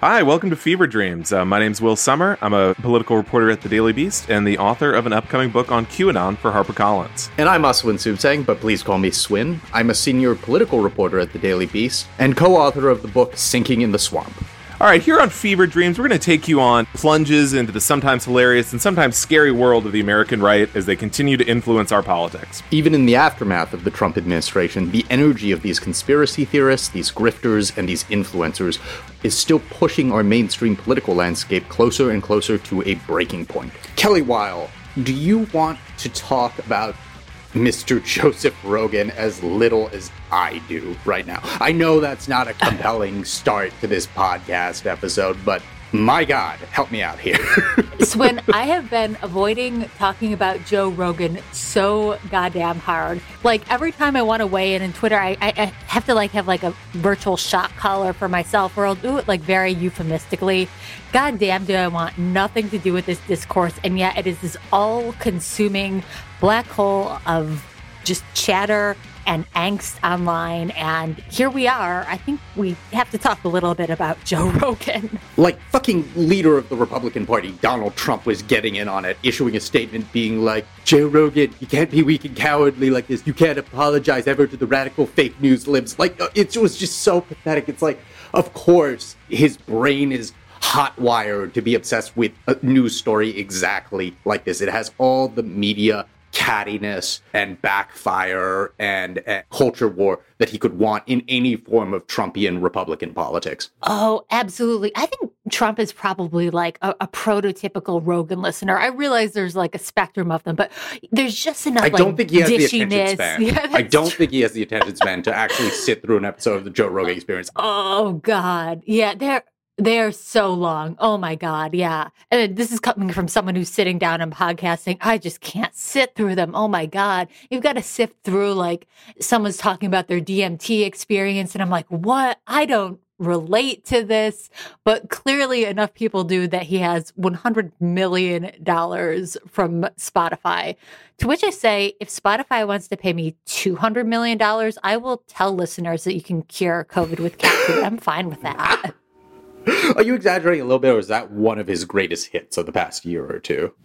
Hi, welcome to Fever Dreams. Uh, my name's Will Sommer. I'm a political reporter at the Daily Beast and the author of an upcoming book on QAnon for HarperCollins. And I'm Aswin Suebsaeng, but please call me Swin. I'm a senior political reporter at the Daily Beast and co-author of the book Sinking in the Swamp. All right, here on Fever Dreams, we're going to take you on plunges into the sometimes hilarious and sometimes scary world of the American right as they continue to influence our politics. Even in the aftermath of the Trump administration, the energy of these conspiracy theorists, these grifters, and these influencers is still pushing our mainstream political landscape closer and closer to a breaking point. Kelly Weill, do you want to talk about Mr. Joseph Rogan as little as I do right now. I know that's not a compelling start to this podcast episode, but my God, help me out here. Swin, I have been avoiding talking about Joe Rogan so goddamn hard. Like every time I want to weigh in on Twitter, I, I, I have to like have like a virtual shock collar for myself, or I'll do it like very euphemistically. God damn, do I want nothing to do with this discourse, and yet it is this all-consuming black hole of just chatter and angst online. And here we are. I think we have to talk a little bit about Joe Rogan. like fucking leader of the Republican Party, Donald Trump was getting in on it, issuing a statement being like, Joe Rogan, you can't be weak and cowardly like this. You can't apologize ever to the radical fake news libs. Like, uh, it was just so pathetic. It's like, of course, his brain is hot wired to be obsessed with a news story exactly like this. It has all the media cattiness and backfire and, and, culture war that he could want in any form of Trumpian Republican politics. Oh, absolutely. I think Trump is probably like a, a prototypical Rogan listener. I realize there's like a spectrum of them, but there's just enough. I don't think he has the attention span. Yeah, I don't that's think he has the attention span to actually sit through an episode of the Joe Rogan Experience. Oh God, yeah, they're they're so long. Oh my God, yeah. And this is coming from someone who's sitting down and podcasting. I just can't sit through them. Oh my God, you've got to sift through like someone's talking about their DMT experience, and I'm like, what? I don't relate to this, but clearly enough people do that he has 100 million dollars from Spotify. To which I say, if Spotify wants to pay me 200 million dollars, I will tell listeners that you can cure COVID with cat food. I'm fine with that. Are you exaggerating a little bit, or is that one of his greatest hits of the past year or two?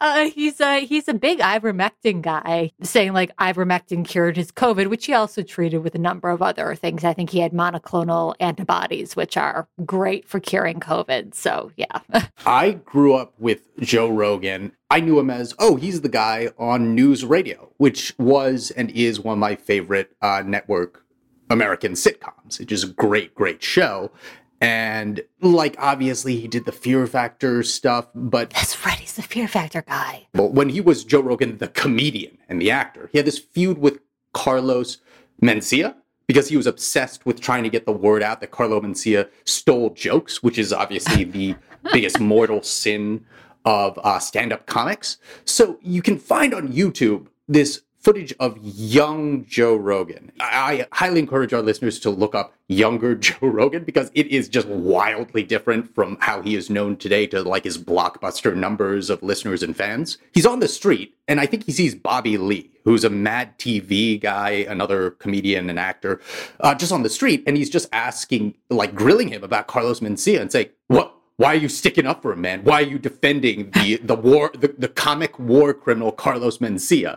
Uh, he's a he's a big ivermectin guy, saying like ivermectin cured his COVID, which he also treated with a number of other things. I think he had monoclonal antibodies, which are great for curing COVID. So yeah, I grew up with Joe Rogan. I knew him as, oh, he's the guy on news radio, which was and is one of my favorite uh, network American sitcoms. It is a great, great show. And like, obviously, he did the Fear Factor stuff, but that's right. He's the Fear Factor guy. Well, when he was Joe Rogan, the comedian and the actor, he had this feud with Carlos Mencia because he was obsessed with trying to get the word out that Carlo Mencia stole jokes, which is obviously the biggest mortal sin of uh, stand-up comics. So you can find on YouTube this footage of young Joe Rogan. I, highly encourage our listeners to look up younger Joe Rogan because it is just wildly different from how he is known today to like his blockbuster numbers of listeners and fans. He's on the street and I think he sees Bobby Lee, who's a Mad TV guy, another comedian and actor, uh, just on the street, and he's just asking, like, grilling him about Carlos Mencia and saying, "What? Why are you sticking up for him, man? Why are you defending the the war, the, the comic war criminal Carlos Mencia?"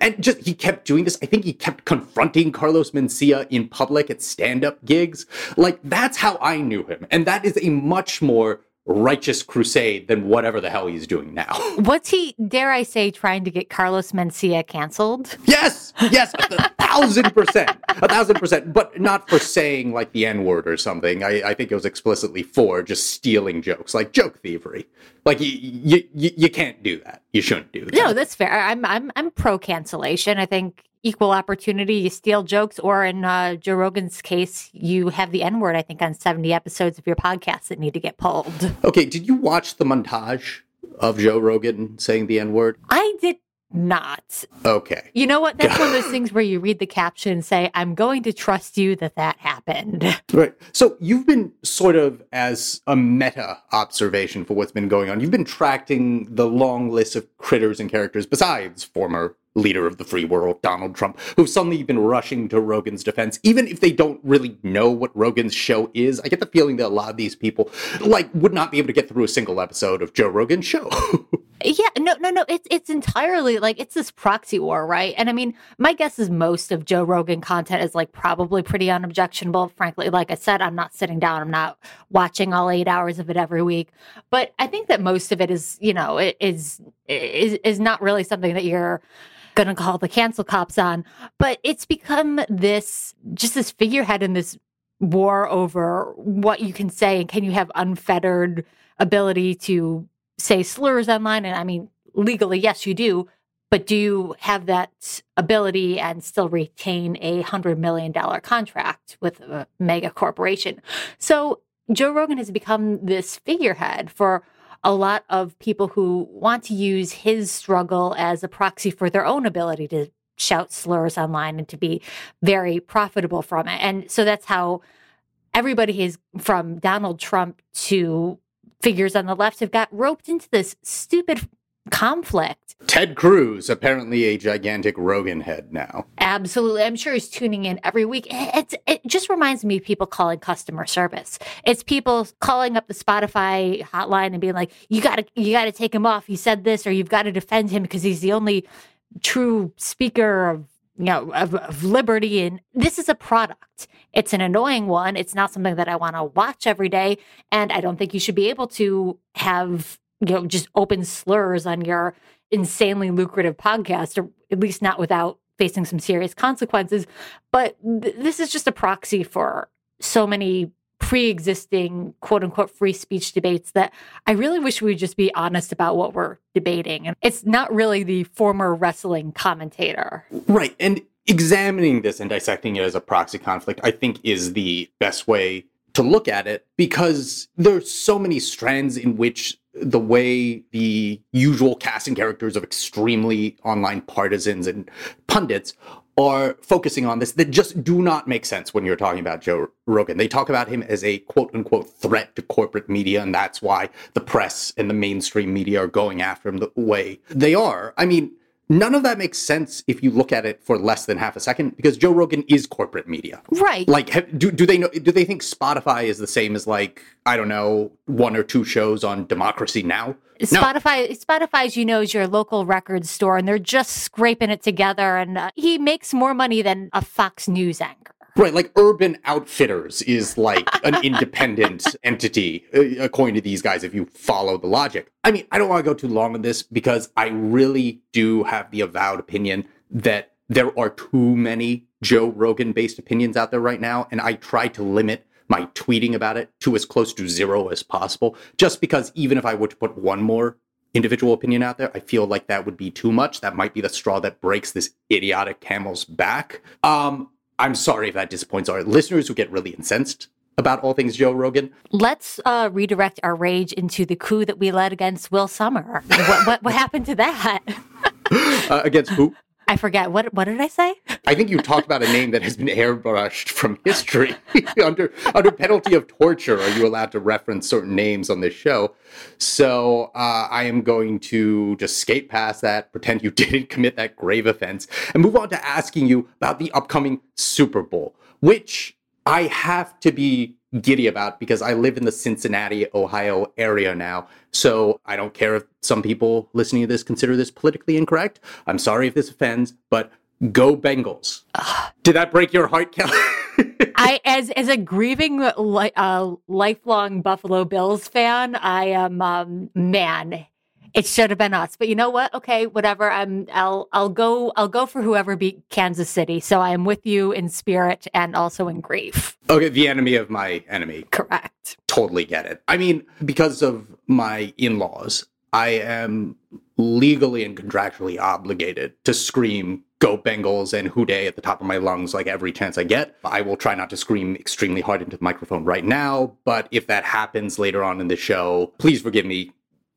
And just he kept doing this. I think he kept confronting Carlos Mencia in public at stand-up gigs. Like that's how I knew him, and that is a much more righteous crusade than whatever the hell he's doing now. What's he, dare I say, trying to get Carlos Mencia canceled? Yes, yes, a thousand percent, a thousand percent, but not for saying like the N word or something. I, I think it was explicitly for just stealing jokes, like joke thievery. Like you, you, you, you can't do that. You shouldn't do that. No, that's fair. I'm, I'm, I'm pro cancellation. I think equal opportunity. You steal jokes, or in uh, Joe Rogan's case, you have the N word, I think, on 70 episodes of your podcast that need to get pulled. Okay, did you watch the montage of Joe Rogan saying the N word? I did not. Okay. You know what? That's one of those things where you read the caption and say, I'm going to trust you that that happened. Right. So you've been sort of as a meta observation for what's been going on. You've been tracking the long list of critters and characters besides former leader of the free world, Donald Trump, who've suddenly been rushing to Rogan's defense, even if they don't really know what Rogan's show is. I get the feeling that a lot of these people, like, would not be able to get through a single episode of Joe Rogan's show. yeah, no, no, no. It's it's entirely like it's this proxy war, right? And I mean, my guess is most of Joe Rogan content is like probably pretty unobjectionable. Frankly, like I said, I'm not sitting down, I'm not watching all eight hours of it every week. But I think that most of it is, you know, it is is is not really something that you're going to call the cancel cops on. But it's become this just this figurehead in this war over what you can say and can you have unfettered ability to say slurs online. And I mean, legally, yes, you do. But do you have that ability and still retain a $100 million contract with a mega corporation? So Joe Rogan has become this figurehead for a lot of people who want to use his struggle as a proxy for their own ability to shout slurs online and to be very profitable from it. And so that's how everybody is from Donald Trump to figures on the left have got roped into this stupid conflict. Ted Cruz, apparently a gigantic Rogan head now. Absolutely. I'm sure he's tuning in every week. It's, it just reminds me of people calling customer service. It's people calling up the Spotify hotline and being like, you gotta, you gotta take him off. He said this, or you've got to defend him because he's the only true speaker of you know of, of, liberty and this is a product it's an annoying one it's not something that i want to watch every day and i don't think you should be able to have you know, just open slurs on your insanely lucrative podcast, or at least not without facing some serious consequences. But th- this is just a proxy for so many pre-existing quote unquote free speech debates that I really wish we would just be honest about what we're debating. And it's not really the former wrestling commentator. Right. And examining this and dissecting it as a proxy conflict, I think is the best way to look at it because there's so many strands in which the way the usual casting characters of extremely online partisans and pundits are focusing on this that just do not make sense when you're talking about Joe Rogan. They talk about him as a quote unquote threat to corporate media, and that's why the press and the mainstream media are going after him the way they are. I mean, None of that makes sense if you look at it for less than half a second because Joe Rogan is corporate media. Right. Like have, do do they know do they think Spotify is the same as like I don't know one or two shows on Democracy Now? Spotify no. Spotify's you know is your local record store and they're just scraping it together and uh, he makes more money than a Fox News anchor. Right, like Urban Outfitters is like an independent entity, uh, according to these guys, if you follow the logic. I mean, I don't want to go too long on this because I really do have the avowed opinion that there are too many Joe Rogan based opinions out there right now. And I try to limit my tweeting about it to as close to zero as possible, just because even if I were to put one more individual opinion out there, I feel like that would be too much. That might be the straw that breaks this idiotic camel's back. Um, I'm sorry if that disappoints our listeners who get really incensed about all things Joe Rogan. Let's uh, redirect our rage into the coup that we led against Will Sommer. what, what, what happened to that? uh, against who? I forget what what did I say? I think you talked about a name that has been airbrushed from history. under under penalty of torture, are you allowed to reference certain names on this show? So uh, I am going to just skate past that, pretend you didn't commit that grave offense, and move on to asking you about the upcoming Super Bowl, which I have to be giddy about because I live in the Cincinnati, Ohio area now. So I don't care if some people listening to this consider this politically incorrect. I'm sorry if this offends, but go Bengals. Did that break your heart, Kelly? I, as as a grieving li- uh, lifelong Buffalo Bills fan, I am um, man it should have been us. But you know what? Okay, whatever. I'm I'll I'll go I'll go for whoever beat Kansas City. So I am with you in spirit and also in grief. Okay, the enemy of my enemy. Correct. Totally get it. I mean, because of my in-laws, I am legally and contractually obligated to scream go Bengals and Who Dey at the top of my lungs like every chance I get. I will try not to scream extremely hard into the microphone right now, but if that happens later on in the show, please forgive me.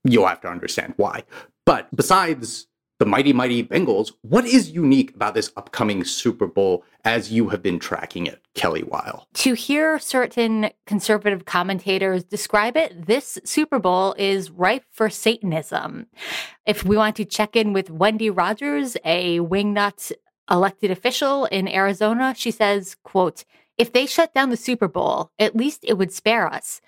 You'll have to understand why. But besides the mighty, mighty Bengals, what is unique about this upcoming Super Bowl as you have been tracking it, Kelly Weill? To hear certain conservative commentators describe it, this Super Bowl is ripe for Satanism. If we want to check in with Wendy Rogers, a wingnut elected official in Arizona, she says, quote, if they shut down the Super Bowl, at least it would spare us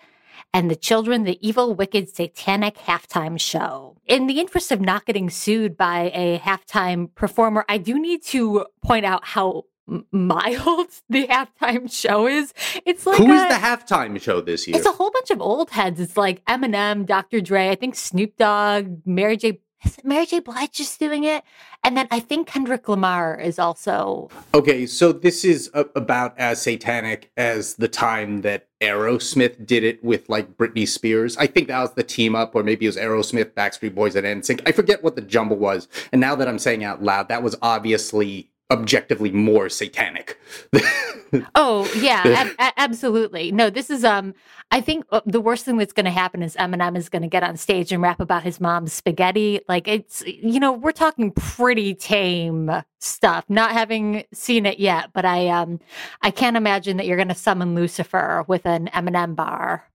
and the children, the evil, wicked, satanic halftime show. In the interest of not getting sued by a halftime performer, I do need to point out how mild the halftime show is. It's like who is the halftime show this year? It's a whole bunch of old heads. It's like Eminem, Dr. Dre, I think Snoop Dogg, Mary J. Is it Mary J. Blige just doing it? And then I think Kendrick Lamar is also. Okay, so this is a- about as satanic as the time that Aerosmith did it with like Britney Spears. I think that was the team up, or maybe it was Aerosmith, Backstreet Boys, and NSYNC. I forget what the jumble was. And now that I'm saying out loud, that was obviously objectively more satanic. oh yeah, ab- absolutely. No, this is um. I think uh, the worst thing that's going to happen is Eminem is going to get on stage and rap about his mom's spaghetti. Like it's you know we're talking pretty tame stuff. Not having seen it yet, but I um I can't imagine that you're going to summon Lucifer with an Eminem bar.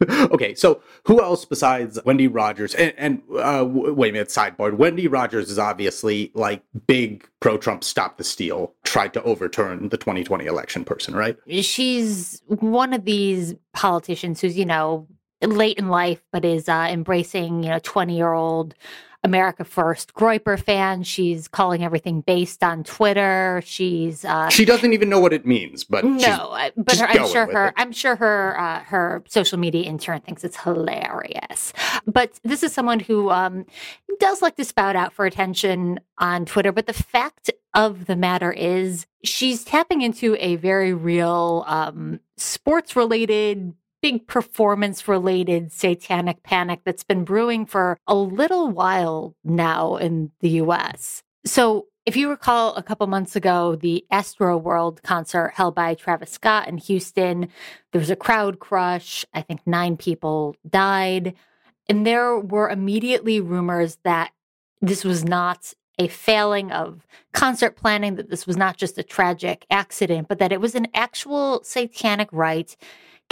okay, so who else besides Wendy Rogers? And, and uh, wait a minute, sideboard. Wendy Rogers is obviously like big pro Trump stop the steal, tried to overturn the 2020 election person, right? She's one of these politicians who's, you know, late in life, but is uh, embracing, you know, 20 year old America First Groyper fan. She's calling everything based on Twitter. She's uh, she doesn't even know what it means, but no, but her, I'm sure her it. I'm sure her uh, her social media intern thinks it's hilarious. But this is someone who um, does like to spout out for attention on Twitter. But the fact of the matter is, she's tapping into a very real um, sports related big performance related satanic panic that's been brewing for a little while now in the US. So, if you recall a couple months ago, the Astroworld concert held by Travis Scott in Houston, there was a crowd crush. I think nine people died. And there were immediately rumors that this was not a failing of concert planning, that this was not just a tragic accident, but that it was an actual satanic rite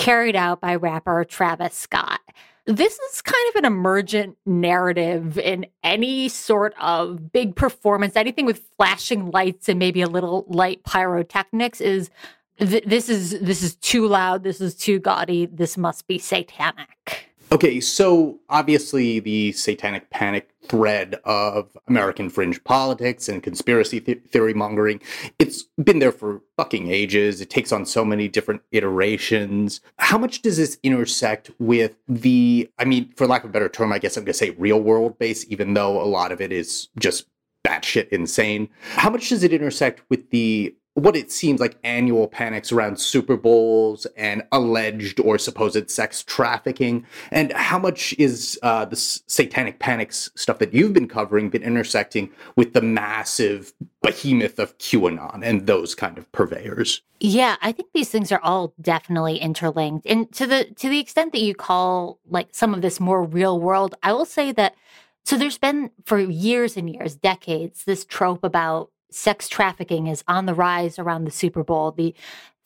carried out by rapper Travis Scott. This is kind of an emergent narrative in any sort of big performance, anything with flashing lights and maybe a little light pyrotechnics is th- this is this is too loud, this is too gaudy, this must be satanic. Okay, so obviously the satanic panic thread of American fringe politics and conspiracy th- theory mongering, it's been there for fucking ages. It takes on so many different iterations. How much does this intersect with the, I mean, for lack of a better term, I guess I'm going to say real world base, even though a lot of it is just batshit insane. How much does it intersect with the what it seems like annual panics around Super Bowls and alleged or supposed sex trafficking, and how much is uh, the satanic panics stuff that you've been covering been intersecting with the massive behemoth of QAnon and those kind of purveyors? Yeah, I think these things are all definitely interlinked, and to the to the extent that you call like some of this more real world, I will say that. So there's been for years and years, decades, this trope about sex trafficking is on the rise around the Super Bowl. The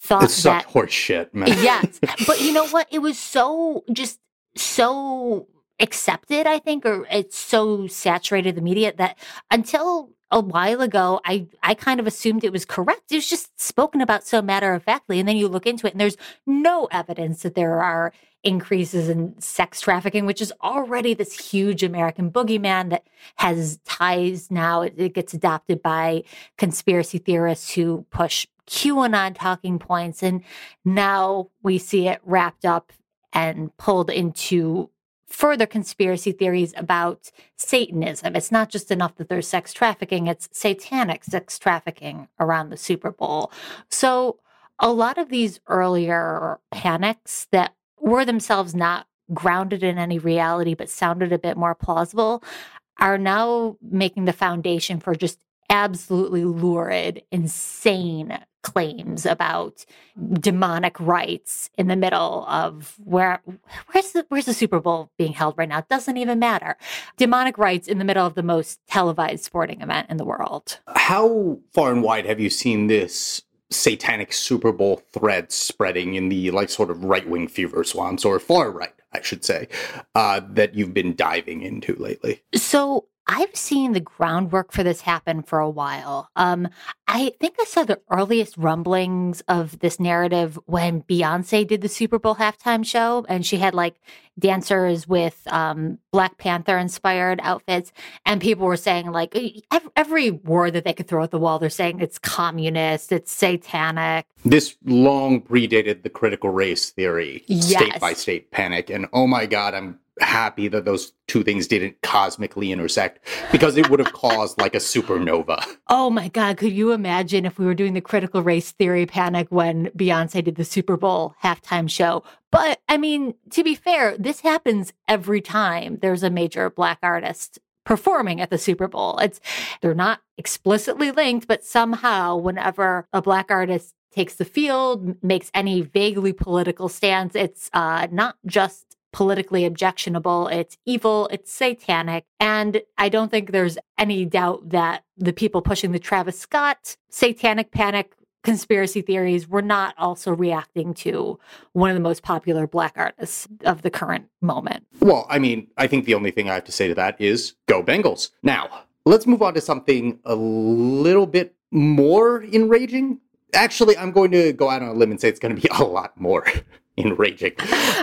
thought it's that horse shit, man. yes, but you know what? It was so just so accepted, I think, or it's so saturated the media that until a while ago, I I kind of assumed it was correct. It was just spoken about so matter of factly, and then you look into it, and there's no evidence that there are increases in sex trafficking, which is already this huge American boogeyman that has ties now. It, it gets adopted by conspiracy theorists who push QAnon talking points, and now we see it wrapped up and pulled into further conspiracy theories about Satanism. It's not just enough that there's sex trafficking, it's satanic sex trafficking around the Super Bowl. So, a lot of these earlier panics that were themselves not grounded in any reality but sounded a bit more plausible are now making the foundation for just absolutely lurid, insane claims about demonic rites in the middle of where where's the where's the Super Bowl being held right now? It doesn't even matter. Demonic rites in the middle of the most televised sporting event in the world. How far and wide have you seen this satanic Super Bowl thread spreading in the like sort of right wing fever swamps or far right, I should say, uh, that you've been diving into lately? So I've seen the groundwork for this happen for a while. Um, I think I saw the earliest rumblings of this narrative when Beyonce did the Super Bowl halftime show, and she had like dancers with um, Black Panther inspired outfits, and people were saying like every, word that they could throw at the wall, they're saying it's communist, it's satanic. This long predated the critical race theory, Yes. state by state panic, and oh my god, I'm happy that those two things didn't cosmically intersect because it would have caused like a supernova. Oh my God, could you imagine if we were doing the critical race theory panic when Beyonce did the Super Bowl halftime show? But I mean, to be fair, this happens every time there's a major black artist performing at the Super Bowl. It's they're not explicitly linked, but somehow whenever a black artist takes the field, makes any vaguely political stance, it's uh, not just politically objectionable. It's evil, it's satanic. And I don't think there's any doubt that the people pushing the Travis Scott satanic panic conspiracy theories were not also reacting to one of the most popular black artists of the current moment. Well, I mean, I think the only thing I have to say to that is go Bengals. Now, let's move on to something a little bit more enraging. Actually, I'm going to go out on a limb and say it's going to be a lot more enraging.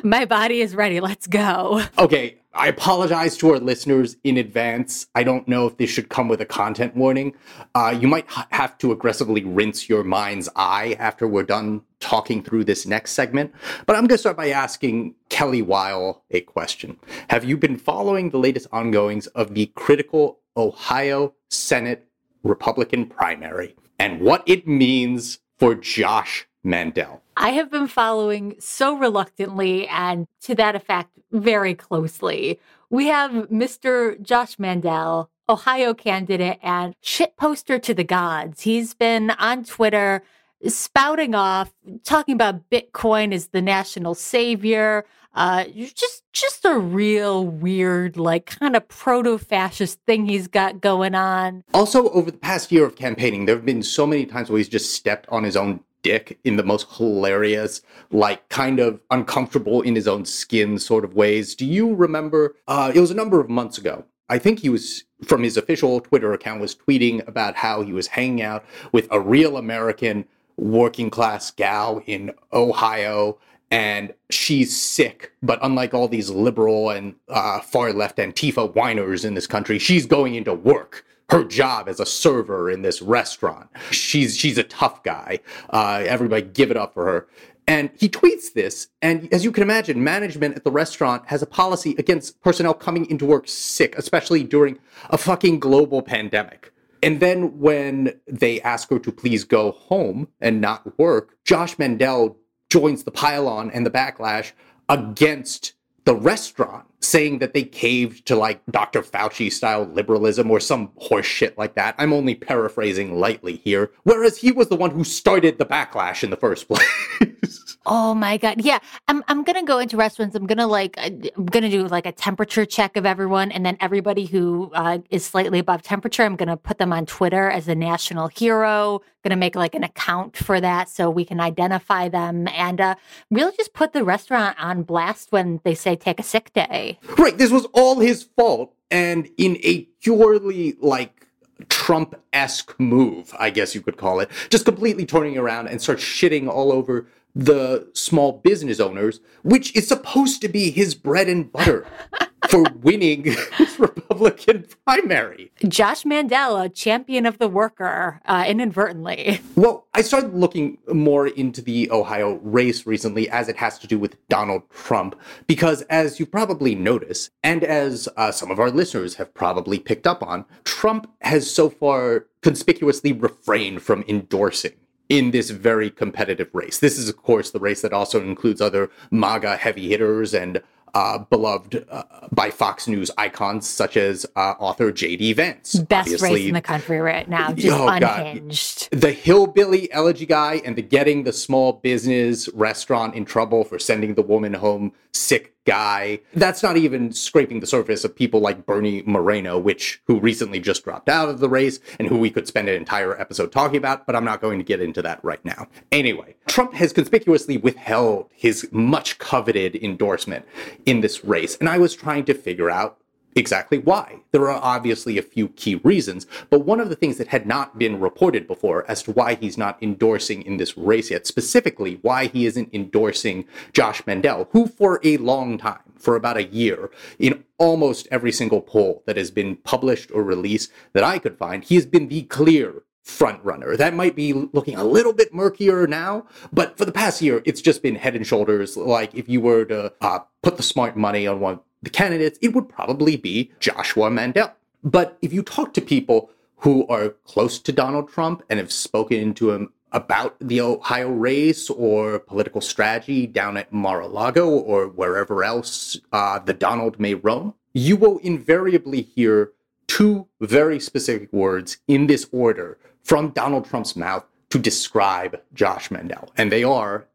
My body is ready. Let's go. Okay, I apologize to our listeners in advance. I don't know if this should come with a content warning. Uh, you might h- have to aggressively rinse your mind's eye after we're done talking through this next segment. But I'm going to start by asking Kelly Weill a question. Have you been following the latest ongoings of the critical Ohio Senate Republican primary and what it means for Josh Mandel? I have been following so reluctantly and to that effect very closely. We have Mr. Josh Mandel, Ohio candidate and shit poster to the gods. He's been on Twitter spouting off, talking about Bitcoin as the national savior. Uh, just, just a real weird, like kind of proto-fascist thing he's got going on. Also, over the past year of campaigning, there have been so many times where he's just stepped on his own dick in the most hilarious, like kind of uncomfortable in his own skin sort of ways. Do you remember? Uh, it was a number of months ago. I think he was from his official Twitter account was tweeting about how he was hanging out with a real American working class gal in Ohio and she's sick. But unlike all these liberal and uh, far left Antifa whiners in this country, she's going into work. Her job as a server in this restaurant. She's she's a tough guy. Uh, everybody give it up for her. And he tweets this, and as you can imagine, management at the restaurant has a policy against personnel coming into work sick, especially during a fucking global pandemic. And then when they ask her to please go home and not work, Josh Mandel joins the pylon and the backlash against the restaurant, saying that they caved to like Dr. Fauci style liberalism or some horse shit like that. I'm only paraphrasing lightly here. Whereas he was the one who started the backlash in the first place. Oh my god. Yeah. I'm I'm going to go into restaurants. I'm going to like uh, I'm going to do like a temperature check of everyone and then everybody who uh, is slightly above temperature, I'm going to put them on Twitter as a national hero. Going to make like an account for that so we can identify them and uh, really just put the restaurant on blast when they say take a sick day. Right, this was all his fault, and in a purely like Trump esque move, I guess you could call it, just completely turning around and start shitting all over the small business owners, which is supposed to be his bread and butter for winning his Republican primary. Josh Mandela, champion of the worker, uh, inadvertently. Well, I started looking more into the Ohio race recently as it has to do with Donald Trump, because as you probably notice, and as uh, some of our listeners have probably picked up on, Trump has so far conspicuously refrained from endorsing in this very competitive race. This is, of course, the race that also includes other MAGA heavy hitters and uh, beloved uh, by Fox News icons such as uh, author J.D. Vance. Best Obviously, race in the country right now, just Oh, God. unhinged. the hillbilly elegy guy and the getting the small business restaurant in trouble for sending the woman home sick guy. That's not even scraping the surface of people like Bernie Moreno, which who recently just dropped out of the race and who we could spend an entire episode talking about, but I'm not going to get into that right now. Anyway, Trump has conspicuously withheld his much coveted endorsement in this race, and I was trying to figure out exactly why. There are obviously a few key reasons, but one of the things that had not been reported before as to why he's not endorsing in this race yet, specifically why he isn't endorsing Josh Mandel, who for a long time, for about a year, in almost every single poll that has been published or released that I could find, he has been the clear front runner. That might be looking a little bit murkier now, but for the past year, it's just been head and shoulders. Like if you were to uh, put the smart money on one the candidates, it would probably be Joshua Mandel. But if you talk to people who are close to Donald Trump and have spoken to him about the Ohio race or political strategy down at Mar-a-Lago or wherever else uh, the Donald may roam, you will invariably hear two very specific words in this order from Donald Trump's mouth to describe Josh Mandel. And they are,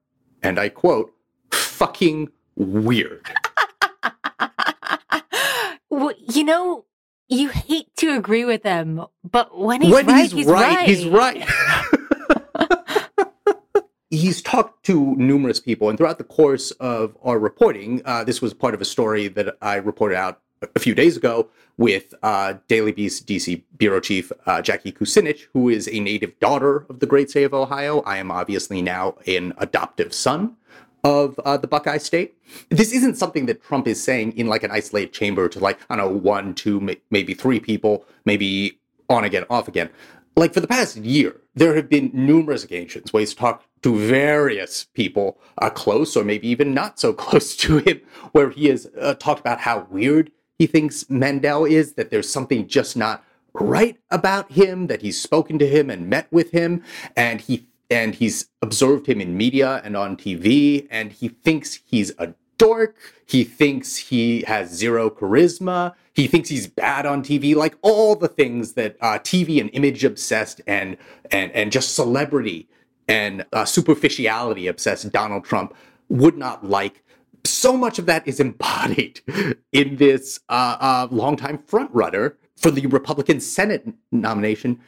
and I quote, fucking weird. Well, you know, you hate to agree with him, but when he's when right, he's, he's right, right. he's right. he's talked to numerous people, and throughout the course of our reporting, uh, this was part of a story that I reported out a few days ago with uh, Daily Beast DC bureau chief uh, Jackie Kucinich, who is a native daughter of the great state of Ohio. I am obviously now an adoptive son of uh, the Buckeye State. This isn't something that Trump is saying in like an isolated chamber to like, I don't know, one, two, may- maybe three people, maybe on again, off again. Like for the past year, there have been numerous occasions where he's talked to various people uh, close or maybe even not so close to him, where he has uh, talked about how weird he thinks Mandel is, that there's something just not right about him, that he's spoken to him and met with him, and he and he's observed him in media and on TV, and he thinks he's a dork. He thinks he has zero charisma. He thinks he's bad on TV, like all the things that uh, TV and image obsessed and and and just celebrity and uh, superficiality obsessed Donald Trump would not like. So much of that is embodied in this uh, uh, longtime frontrunner for the Republican Senate nomination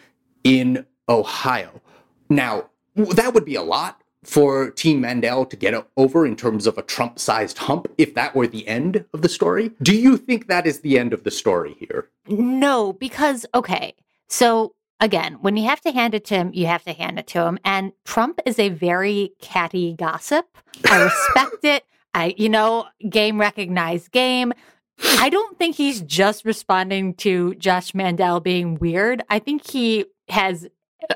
in Ohio. Now, that would be a lot for Team Mandel to get over in terms of a Trump sized hump if that were the end of the story. Do you think that is the end of the story here? No, because okay, so again, when you have to hand it to him, you have to hand it to him. And Trump is a very catty gossip. I respect it. I, you know, game recognized game. I don't think he's just responding to Josh Mandel being weird. I think he has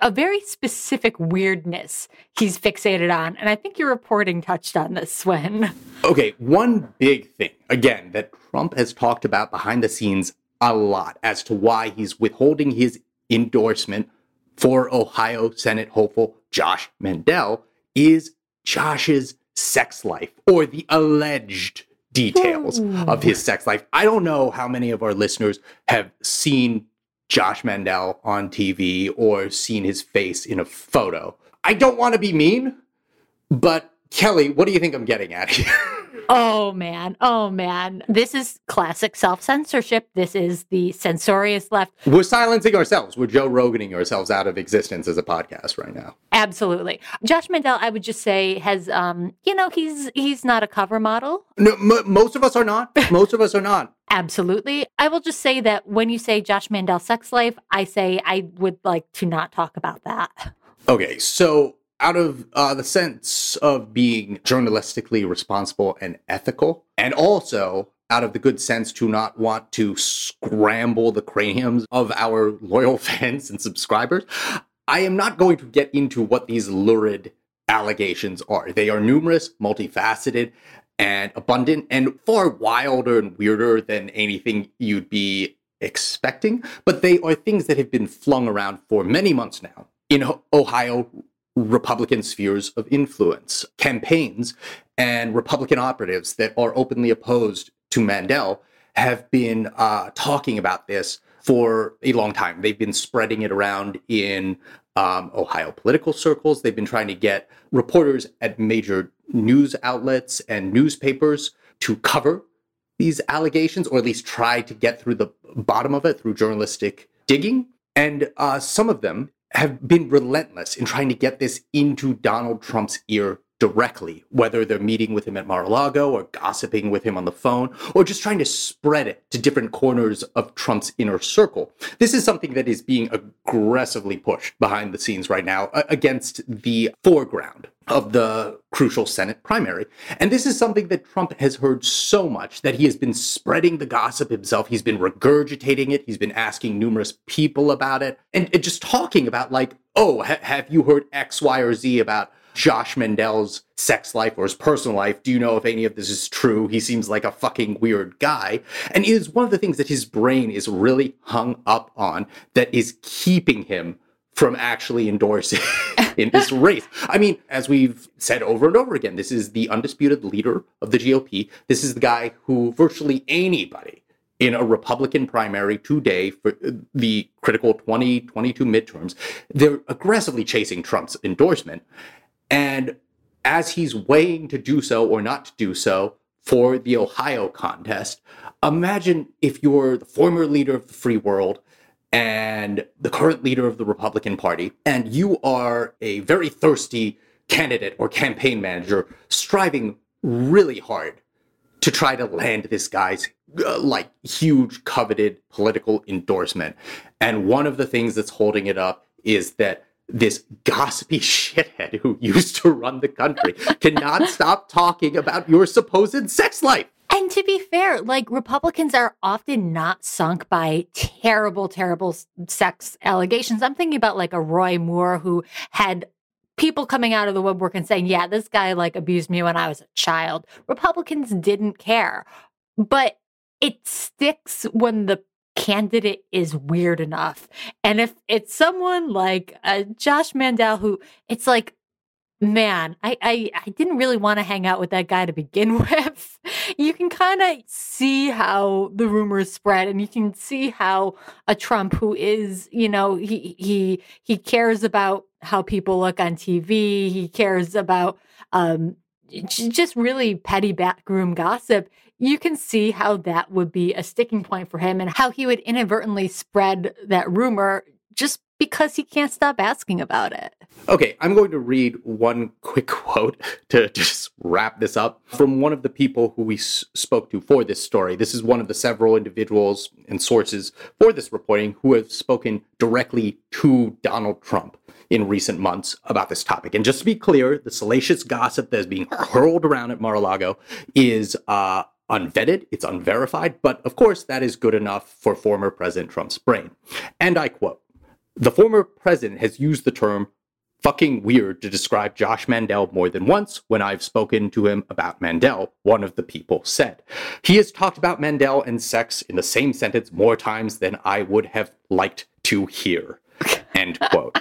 a very specific weirdness he's fixated on. And I think your reporting touched on this, Swin. Okay, one big thing, again, that Trump has talked about behind the scenes a lot as to why he's withholding his endorsement for Ohio Senate hopeful Josh Mandel is Josh's sex life or the alleged details of his sex life. I don't know how many of our listeners have seen Josh Mandel on TV or seen his face in a photo. I don't want to be mean, but Kelly, what do you think I'm getting at here? Oh man, oh man. This is classic self censorship. This is the censorious left. We're silencing ourselves. We're Joe Roganing ourselves out of existence as a podcast right now. Absolutely. Josh Mandel, I would just say, has um, you know, he's he's not a cover model. No, m- most of us are not. Most of us are not. Absolutely. I will just say that when you say Josh Mandel sex life, I say I would like to not talk about that. Okay, so out of uh, the sense of being journalistically responsible and ethical, and also out of the good sense to not want to scramble the craniums of our loyal fans and subscribers, I am not going to get into what these lurid allegations are. They are numerous, multifaceted, and abundant, and far wilder and weirder than anything you'd be expecting. But they are things that have been flung around for many months now in Ohio Republican spheres of influence. Campaigns and Republican operatives that are openly opposed to Mandel have been uh, talking about this for a long time. They've been spreading it around in um, Ohio political circles. They've been trying to get reporters at major news outlets and newspapers to cover these allegations, or at least try to get through the bottom of it through journalistic digging. And uh, some of them have been relentless in trying to get this into Donald Trump's ear directly, whether they're meeting with him at Mar-a-Lago or gossiping with him on the phone, or just trying to spread it to different corners of Trump's inner circle. This is something that is being aggressively pushed behind the scenes right now uh, against the foreground of the crucial Senate primary. And this is something that Trump has heard so much that he has been spreading the gossip himself. He's been regurgitating it. He's been asking numerous people about it and, and just talking about, like, oh, ha- have you heard X, Y, or Z about Josh Mandel's sex life or his personal life. Do you know if any of this is true? He seems like a fucking weird guy. And it is one of the things that his brain is really hung up on that is keeping him from actually endorsing in this race. I mean, as we've said over and over again, this is the undisputed leader of the GOP. This is the guy who virtually anybody in a Republican primary today for uh, the critical 2022 midterms, they're aggressively chasing Trump's endorsement. And as he's weighing to do so or not to do so for the Ohio contest, imagine if you're the former leader of the free world and the current leader of the Republican Party, and you are a very thirsty candidate or campaign manager striving really hard to try to land this guy's uh, like huge coveted political endorsement. And one of the things that's holding it up is that this gossipy shithead who used to run the country cannot stop talking about your supposed sex life. And to be fair, like Republicans are often not sunk by terrible, terrible sex allegations. I'm thinking about like a Roy Moore who had people coming out of the woodwork and saying, yeah, this guy like abused me when I was a child. Republicans didn't care. But it sticks when the candidate is weird enough. And if it's someone like uh, Josh Mandel, who it's like, man, I, I, I didn't really want to hang out with that guy to begin with. you can kind of see how the rumors spread, and you can see how a Trump who is, you know, he he he cares about how people look on TV. He cares about um, just really petty backroom gossip you can see how that would be a sticking point for him and how he would inadvertently spread that rumor just because he can't stop asking about it. Okay, I'm going to read one quick quote to just wrap this up from one of the people who we s- spoke to for this story. This is one of the several individuals and sources for this reporting who have spoken directly to Donald Trump in recent months about this topic. And just to be clear, the salacious gossip that is being hurled around at Mar-a-Lago is uh, unvetted, it's unverified, but of course that is good enough for former President Trump's brain. And I quote The former president has used the term fucking weird to describe Josh Mandel more than once when I've spoken to him about Mandel, one of the people said. He has talked about Mandel and sex in the same sentence more times than I would have liked to hear. End quote.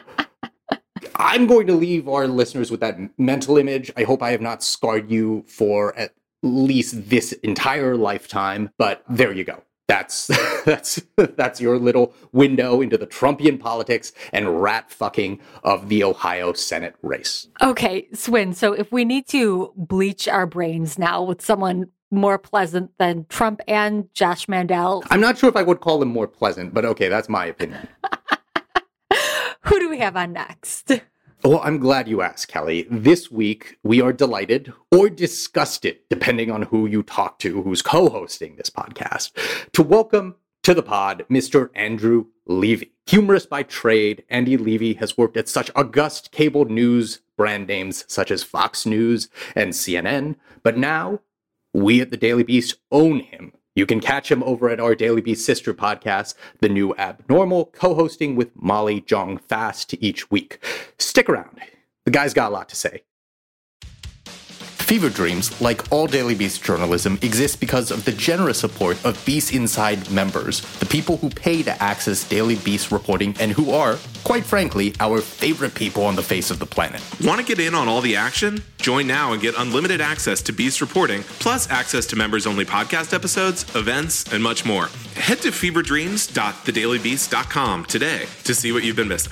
I'm going to leave our listeners with that mental image. I hope I have not scarred you for at least this entire lifetime. But there you go. That's that's that's your little window into the Trumpian politics and rat fucking of the Ohio Senate race. Okay, Swin. So if we need to bleach our brains now with someone more pleasant than Trump and Josh Mandel, I'm not sure if I would call him more pleasant, but okay, that's my opinion. who do we have on next? Well, I'm glad you asked, Kelly. This week, we are delighted or disgusted, depending on who you talk to, who's co hosting this podcast, to welcome to the pod Mr. Andrew Levy. Humorous by trade, Andy Levy has worked at such august cable news brand names such as Fox News and CNN, but now we at the Daily Beast own him you can catch him over at our Daily Beast sister podcast, The New Abnormal, co hosting with Molly Jong Fast each week. Stick around. The guy's got a lot to say. Fever Dreams, like all Daily Beast journalism, exists because of the generous support of Beast Inside members, the people who pay to access Daily Beast reporting and who are, quite frankly, our favorite people on the face of the planet. Want to get in on all the action? Join now and get unlimited access to Beast reporting, plus access to members only podcast episodes, events, and much more. Head to feverdreams.thedailybeast.com today to see what you've been missing.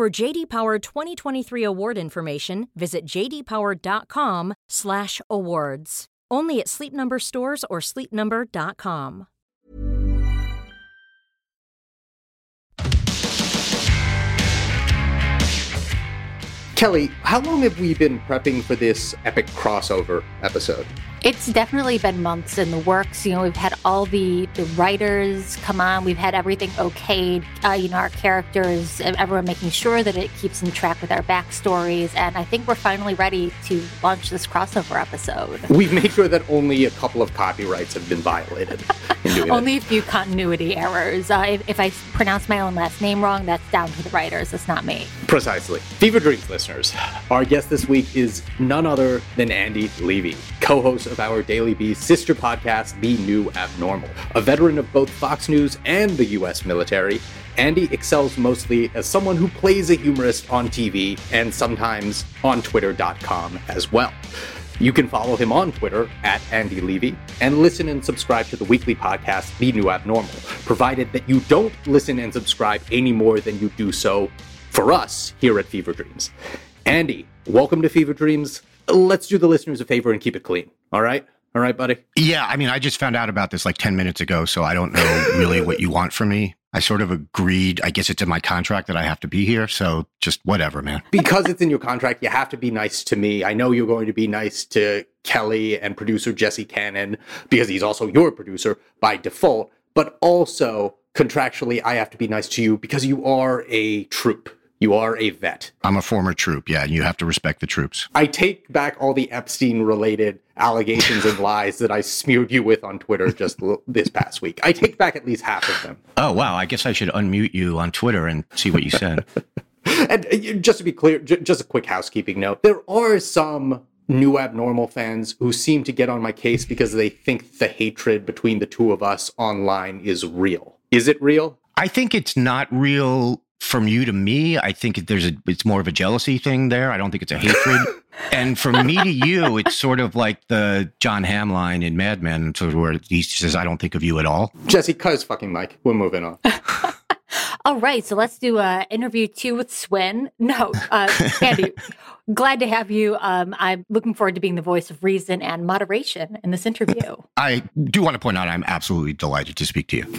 For JD Power 2023 award information, visit jdpower.com/awards. Only at Sleep Number stores or sleepnumber.com. Kelly, how long have we been prepping for this epic crossover episode? It's definitely been months in the works. You know, we've had all the, the writers come on. We've had everything okayed. Uh, you know, our characters, everyone making sure that it keeps in track with our backstories. And I think we're finally ready to launch this crossover episode. We've made sure that only a couple of copyrights have been violated. in doing Only it. a few continuity errors. Uh, if, if I pronounce my own last name wrong, that's down to the writers. It's not me. Precisely. Fever Dreams listeners, our guest this week is none other than Andy Levy, co host of our Daily Beast sister podcast, The New Abnormal. A veteran of both Fox News and the US military, Andy excels mostly as someone who plays a humorist on TV and sometimes on Twitter.com as well. You can follow him on Twitter at Andy Levy and listen and subscribe to the weekly podcast, The New Abnormal, provided that you don't listen and subscribe any more than you do so for us here at Fever Dreams. Andy, welcome to Fever Dreams. Let's do the listeners a favor and keep it clean. All right? All right, buddy? Yeah, I mean, I just found out about this like 10 minutes ago, so I don't know really what you want from me. I sort of agreed. I guess it's in my contract that I have to be here, so just whatever, man. Because it's in your contract, you have to be nice to me. I know you're going to be nice to Kelly and producer Jesse Cannon because he's also your producer by default, but also contractually, I have to be nice to you because you are a troop. You are a vet. I'm a former troop, yeah, and you have to respect the troops. I take back all the Epstein related allegations and lies that I smeared you with on Twitter just l- this past week. I take back at least half of them. Oh, wow. I guess I should unmute you on Twitter and see what you said. And uh, just to be clear, j- just a quick housekeeping note there are some new abnormal fans who seem to get on my case because they think the hatred between the two of us online is real. Is it real? I think it's not real from you to me. I think there's a it's more of a jealousy thing there. I don't think it's a hatred. and from me to you, it's sort of like the Jon Hamm line in Mad Men, sort of where he says, "I don't think of you at all." Jesse, cut his fucking mic. We're moving on. All right, so let's do uh, interview two with Swin. No, uh, Andy, glad to have you. Um, I'm looking forward to being the voice of reason and moderation in this interview. I do want to point out I'm absolutely delighted to speak to you.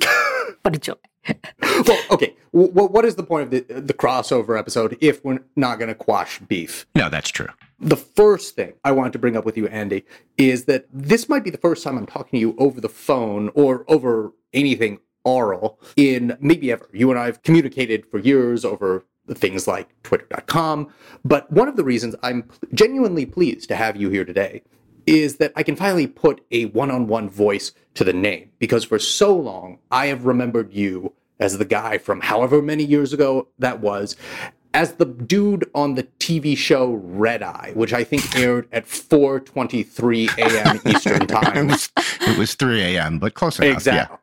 What a joy. well, okay. W- what is the point of the, the crossover episode if we're not going to quash beef? No, that's true. The first thing I wanted to bring up with you, Andy, is that this might be the first time I'm talking to you over the phone or over anything oral in maybe ever. You and I have communicated for years over things like twitter.com. But one of the reasons I'm genuinely pleased to have you here today is that I can finally put a one on one voice to the name because for so long I have remembered you as the guy from however many years ago that was. As the dude on the TV show Red Eye, which I think aired at 4:23 a.m. Eastern it, time, was, it was 3 a.m., but close enough. exactly,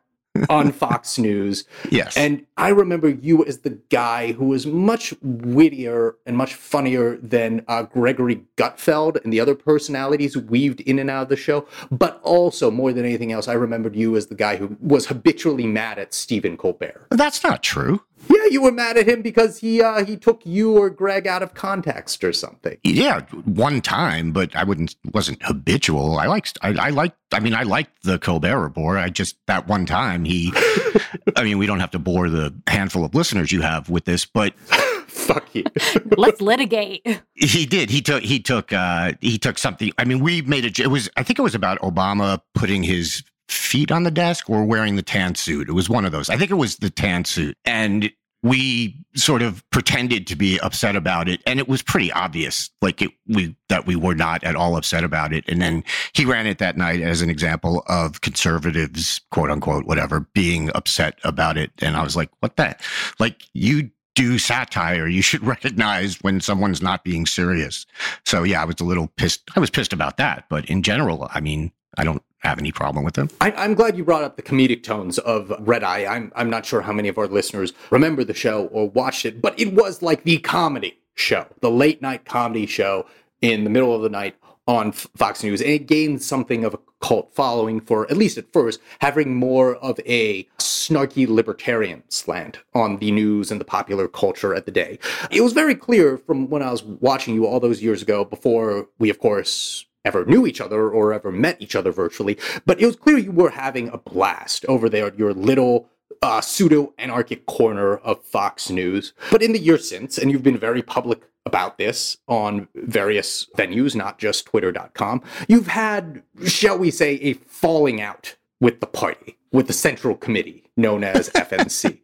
on Fox News. Yes. And I remember you as the guy who was much wittier and much funnier than uh, Gregory Gutfeld and the other personalities weaved in and out of the show. But also, more than anything else, I remembered you as the guy who was habitually mad at Stephen Colbert. That's not true. Yeah, you were mad at him because he uh, he took you or Greg out of context or something. Yeah, one time, but I wouldn't wasn't habitual. I liked I, I liked I mean I liked the Colbert Report. I just that one time he I mean we don't have to bore the handful of listeners you have with this, but Fuck you. Let's litigate. He did. He took. He took. uh He took something. I mean, we made it. It was. I think it was about Obama putting his feet on the desk or wearing the tan suit. It was one of those. I think it was the tan suit, and we sort of pretended to be upset about it. And it was pretty obvious like it, we that we were not at all upset about it. And then he ran it that night as an example of conservatives quote unquote whatever being upset about it. And i was like what that like you do satire. You should recognize when someone's not being serious. So yeah i was a little pissed. I was pissed about that. But in general i mean i don't have any problem with them. I, am glad you brought up the comedic tones of Red Eye. I'm, I'm not sure how many of our listeners remember the show or watched it, but it was like the comedy show, the late night comedy show in the middle of the night on Fox News. And it gained something of a cult following for, at least at first, having more of a snarky libertarian slant on the news and the popular culture at the day. It was very clear from when I was watching you all those years ago, before we, of course, ever knew each other or ever met each other virtually, but it was clear you were having a blast over there at your little uh, pseudo anarchic corner of Fox News. But in the years since, and you've been very public about this on various venues, not just twitter.com, you've had, shall we say, a falling out with the party, with the Central Committee known as FNC,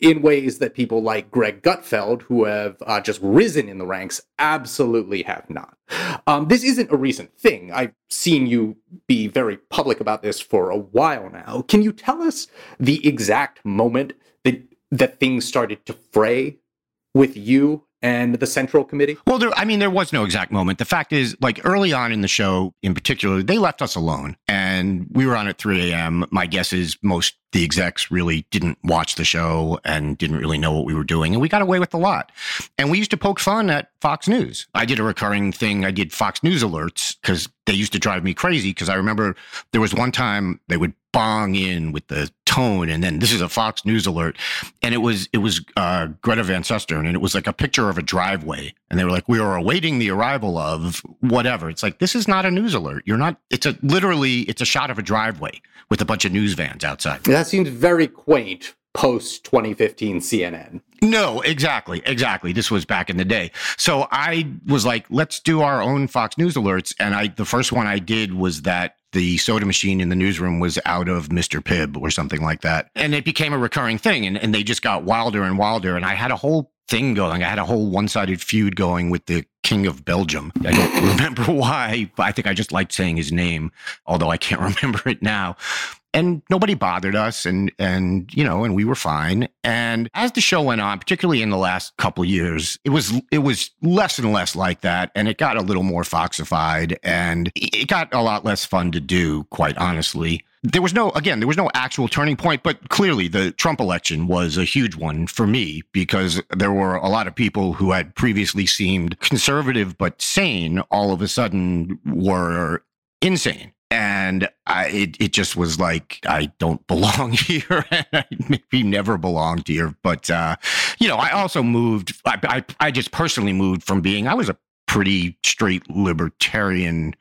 in ways that people like Greg Gutfeld, who have uh, just risen in the ranks, absolutely have not. Um, this isn't a recent thing. I've seen you be very public about this for a while now. Can you tell us the exact moment that that things started to fray with you and the Central Committee? Well, there, I mean, there was no exact moment. The fact is, like early on in the show, in particular, they left us alone, and we were on at 3 a.m. My guess is most the execs really didn't watch the show and didn't really know what we were doing, and we got away with a lot. And we used to poke fun at Fox News. I did a recurring thing. I did Fox News alerts because they used to drive me crazy. Because I remember there was one time they would bong in with the tone and then this is a fox news alert and it was it was uh, greta van susteren and it was like a picture of a driveway and they were like we are awaiting the arrival of whatever it's like this is not a news alert you're not it's a literally it's a shot of a driveway with a bunch of news vans outside that seems very quaint post 2015 CNN. No, exactly. Exactly. This was back in the day. So I was like, let's do our own Fox News alerts. And I, the first one I did was that the soda machine in the newsroom was out of Mr. Pibb or something like that. And it became a recurring thing. And, and they just got wilder and wilder. And I had a whole thing going. I had a whole one sided feud going with the King of Belgium. I don't remember why, but I think I just liked saying his name, although I can't remember it now and nobody bothered us and and you know and we were fine and as the show went on particularly in the last couple years it was it was less and less like that and it got a little more foxified and it got a lot less fun to do quite honestly there was no again there was no actual turning point but clearly the trump election was a huge one for me because there were a lot of people who had previously seemed conservative but sane all of a sudden were insane and I, it, it just was like I don't belong here, and I maybe never belonged here. But uh, you know, I also moved. I, I I just personally moved from being I was a pretty straight libertarian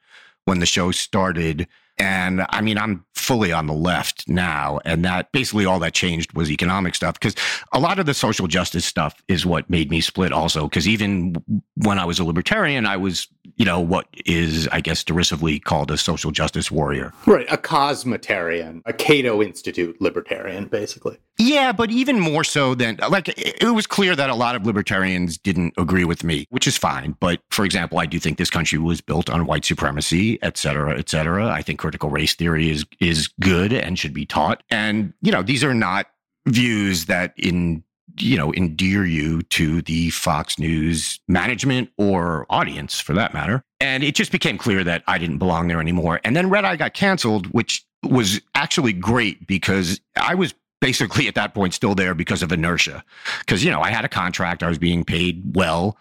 when the show started and I mean, I'm fully on the left now. And that basically all that changed was economic stuff because a lot of the social justice stuff is what made me split also. Because even when I was a libertarian, I was, you know, what is, I guess, derisively called a social justice warrior. Right. A cosmotarian, a Cato Institute libertarian, basically. Yeah, but even more so than like it was clear that a lot of libertarians didn't agree with me, which is fine. But for example, I do think this country was built on white supremacy, et cetera, et cetera. I think critical race theory is is good and should be taught. And you know, these are not views that in you know endear you to the Fox News management or audience for that matter. And it just became clear that I didn't belong there anymore. And then Red Eye got canceled, which was actually great because I was basically at that point still there because of inertia. Because, you know, I had a contract, I was being paid well.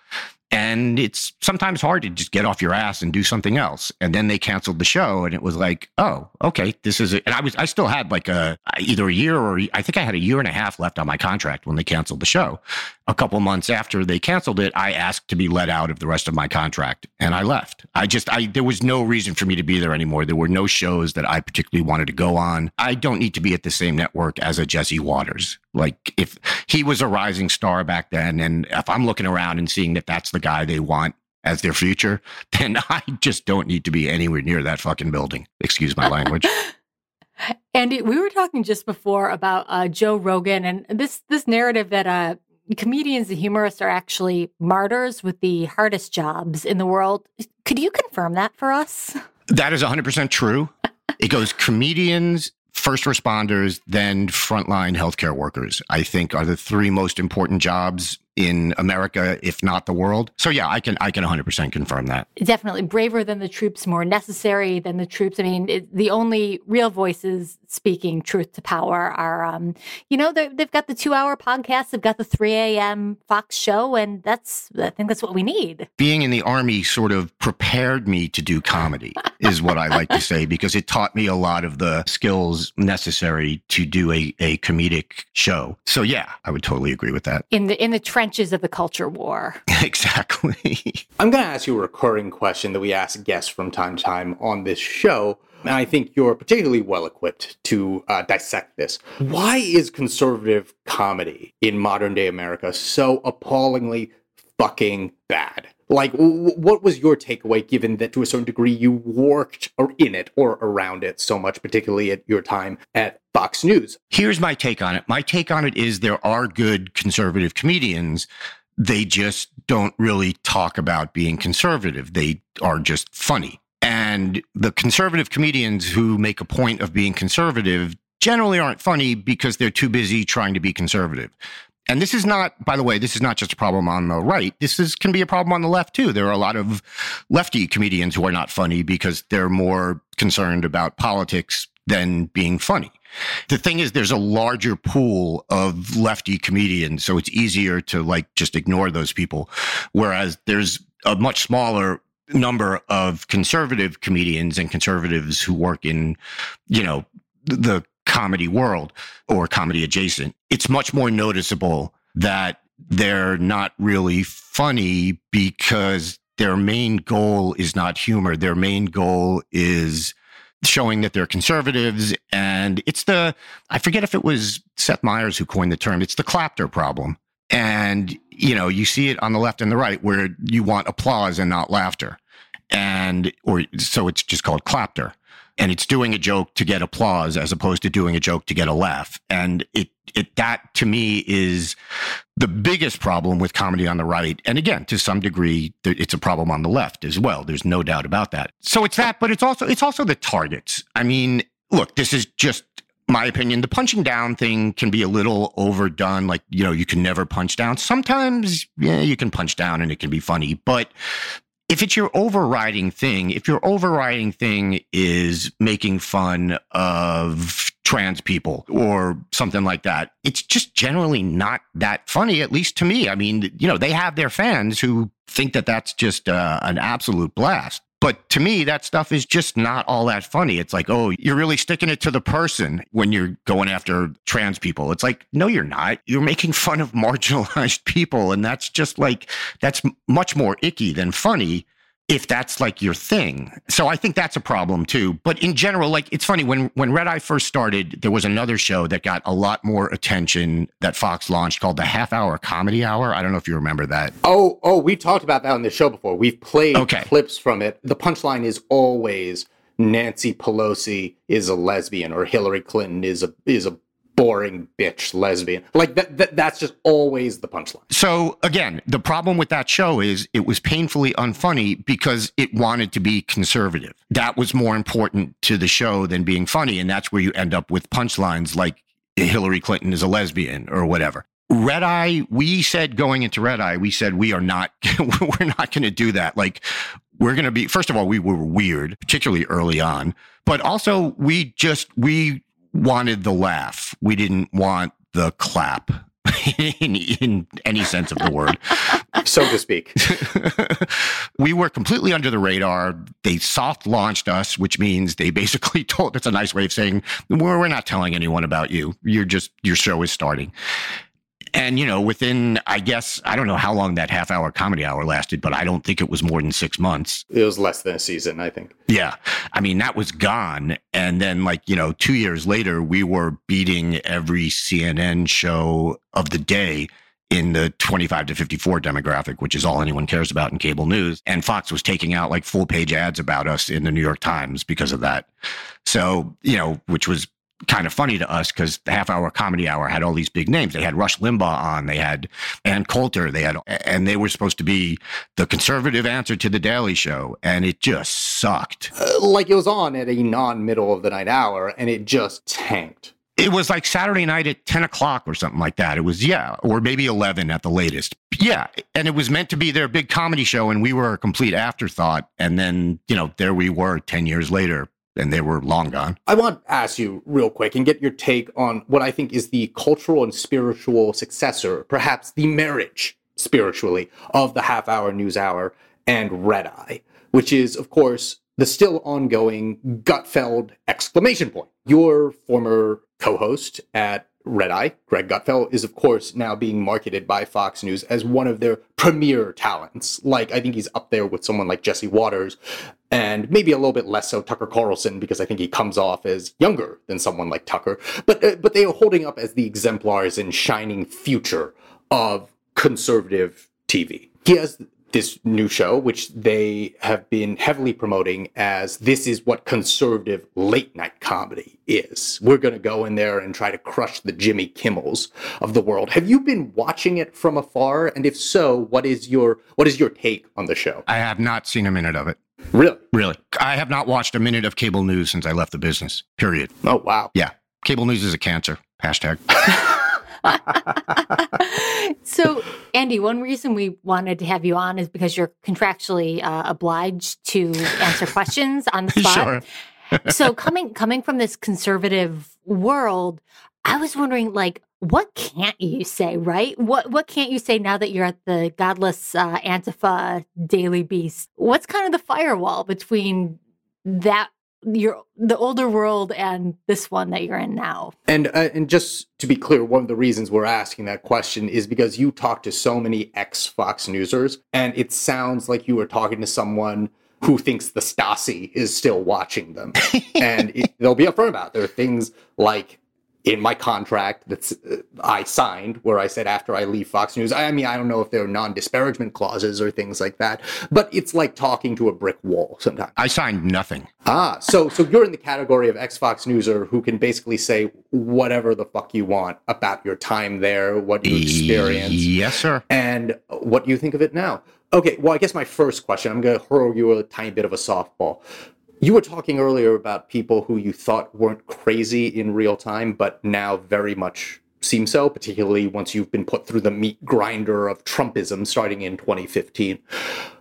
And it's sometimes hard to just get off your ass and do something else. And then they canceled the show, and it was like, oh, okay, this is it. And I was, I still had like a either a year or I think I had a year and a half left on my contract when they canceled the show. A couple months after they canceled it, I asked to be let out of the rest of my contract, and I left. I just, I there was no reason for me to be there anymore. There were no shows that I particularly wanted to go on. I don't need to be at the same network as a Jesse Watters. Like if he was a rising star back then, and if I'm looking around and seeing that that's the guy they want as their future, then I just don't need to be anywhere near that fucking building. Excuse my language. Andy, we were talking just before about uh, Joe Rogan and this this narrative that uh, comedians and humorists are actually martyrs with the hardest jobs in the world. Could you confirm that for us? That is 100% true. it goes comedians, first responders, then frontline healthcare workers, I think are the three most important jobs in America, if not the world. So yeah, I can I can 100% confirm that. Definitely braver than the troops, more necessary than the troops. I mean, it, the only real voices speaking truth to power are, um, you know, they've got the two-hour podcast, they've got the 3 a.m. Fox show, and that's I think that's what we need. Being in the army sort of prepared me to do comedy, is what I like to say, because it taught me a lot of the skills necessary to do a, a comedic show. So yeah, I would totally agree with that. In the in the trenches of the culture war. exactly. I'm going to ask you a recurring question that we ask guests from time to time on this show. And I think you're particularly well equipped to uh, dissect this. Why is conservative comedy in modern day America so appallingly fucking bad? Like, w- what was your takeaway given that to a certain degree you worked or in it or around it so much, particularly at your time at Fox News? Here's my take on it. My take on it is there are good conservative comedians. They just don't really talk about being conservative. They are just funny. And the conservative comedians who make a point of being conservative generally aren't funny because they're too busy trying to be conservative. And this is not, by the way, this is not just a problem on the right. This is can be a problem on the left too. There are a lot of lefty comedians who are not funny because they're more concerned about politics than being funny. The thing is, there's a larger pool of lefty comedians, so it's easier to like just ignore those people. Whereas there's a much smaller number of conservative comedians and conservatives who work in, you know, the comedy world or comedy adjacent. It's much more noticeable that they're not really funny because their main goal is not humor. Their main goal is showing that they're conservatives. And it's the, I forget if it was Seth Meyers who coined the term, it's the clapter problem. And, you know, you see it on the left and the right where you want applause and not laughter. And, or so it's just called clapter. And it's doing a joke to get applause as opposed to doing a joke to get a laugh. And it, it, that to me is the biggest problem with comedy on the right. And again, to some degree, it's a problem on the left as well. There's no doubt about that. So it's that, but it's also, it's also the targets. I mean, look, this is just my opinion, the punching down thing can be a little overdone. Like, you know, you can never punch down. Sometimes, yeah, you can punch down and it can be funny. But if it's your overriding thing, if your overriding thing is making fun of trans people or something like that, it's just generally not that funny, at least to me. I mean, you know, they have their fans who think that that's just uh, an absolute blast. But to me, that stuff is just not all that funny. It's like, oh, you're really sticking it to the person when you're going after trans people. It's like, no, you're not. You're making fun of marginalized people. And that's just like, that's much more icky than funny if that's like your thing. So I think that's a problem too. But in general, like it's funny when when Red Eye first started, there was another show that got a lot more attention that Fox launched called the Half Hour Comedy Hour. I don't know if you remember that. Oh, oh, we talked about that on the show before. We've played okay. clips from it. The punchline is always Nancy Pelosi is a lesbian or Hillary Clinton is a is a boring bitch lesbian. Like that, that that's just always the punchline. So again, the problem with that show is it was painfully unfunny because it wanted to be conservative. That was more important to the show than being funny and that's where you end up with punchlines like Hillary Clinton is a lesbian or whatever. Red Eye, we said going into Red Eye, we said we are not we're not going to do that. Like we're going to be first of all we were weird particularly early on but also we just we wanted the laugh. We didn't want the clap in, in any sense of the word. so to speak. we were completely under the radar. They soft launched us, which means they basically told that's a nice way of saying we're, we're not telling anyone about you. You're just your show is starting. And, you know, within, I guess, I don't know how long that half hour comedy hour lasted, but I don't think it was more than six months. It was less than a season, I think. Yeah. I mean, that was gone. And then, like, you know, two years later, we were beating every CNN show of the day in the 25 to 54 demographic, which is all anyone cares about in cable news. And Fox was taking out like full page ads about us in the New York Times because of that. So, you know, which was kind of funny to us because the half hour comedy hour had all these big names. They had Rush Limbaugh on, they had Ann Coulter, they had, and they were supposed to be the conservative answer to the Daily Show, and it just sucked. Uh, like it was on at a non middle of the night hour, and it just tanked. It was like Saturday night at 10 o'clock or something like that. It was, yeah, or maybe 11 at the latest. Yeah. And it was meant to be their big comedy show, and we were a complete afterthought. And then, you know, there we were 10 years later, and they were long gone. I want to ask you real quick and get your take on what I think is the cultural and spiritual successor, perhaps the marriage spiritually, of the half hour news hour and Red Eye, which is, of course, the still ongoing Gutfeld exclamation point. Your former co host at Red Eye, Greg Gutfeld, is of course now being marketed by Fox News as one of their premier talents. Like, I think he's up there with someone like Jesse Watters and maybe a little bit less so Tucker Carlson because I think he comes off as younger than someone like Tucker. But, uh, but they are holding up as the exemplars and shining future of conservative TV. He has this new show, which they have been heavily promoting as this is what conservative late night comedy is. We're going to go in there and try to crush the Jimmy Kimmels of the world. Have you been watching it from afar? And if so, what is your what is your take on the show? I have not seen a minute of it. Really? Really. I have not watched a minute of cable news since I left the business. Period. Oh wow. Yeah. Cable news is a cancer. Hashtag. so, Andy, one reason we wanted to have you on is because you're contractually uh, obliged to answer questions on the spot. Sure. so, coming coming from this conservative world, I was wondering, like, what can't you say, right? What what can't you say now that you're at the godless uh, Antifa Daily Beast? What's kind of the firewall between that your the older world and this one that you're in now. And uh, and just to be clear, one of the reasons we're asking that question is because you talk to so many ex Fox Newsers, and it sounds like you were talking to someone who thinks the Stasi is still watching them, and it, they'll be upfront about. It. There are things like in my contract that uh, I signed where I said after I leave Fox News. I mean, I don't know if there are non-disparagement clauses or things like that, but it's like talking to a brick wall sometimes. I signed nothing. Ah, so so you're in the category of ex Fox Newser who can basically say whatever the fuck you want about your time there, what you experienced. Yes, sir. And what you think of it now. Okay, well, I guess my first question, I'm going to hurl you a tiny bit of a softball. You were talking earlier about people who you thought weren't crazy in real time, but now very much seem so, particularly once you've been put through the meat grinder of Trumpism starting in 2015.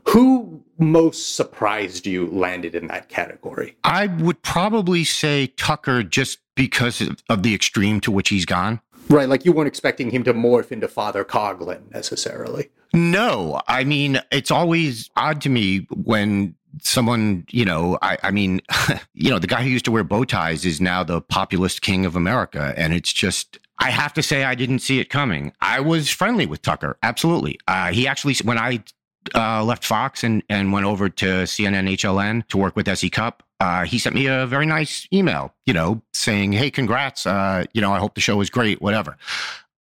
Who most surprised you landed in that category? I would probably say Tucker just because of the extreme to which he's gone. Right, like you weren't expecting him to morph into Father Coughlin necessarily. No, I mean, it's always odd to me when someone, you know, I, I mean, you know, the guy who used to wear bow ties is now the populist king of America. And it's just, I have to say, I didn't see it coming. I was friendly with Tucker. Absolutely. Uh, he actually, when I uh, left Fox and, and went over to CNN HLN to work with SE Cupp, uh, he sent me a very nice email, you know, saying, Hey, congrats. Uh, you know, I hope the show is great, whatever.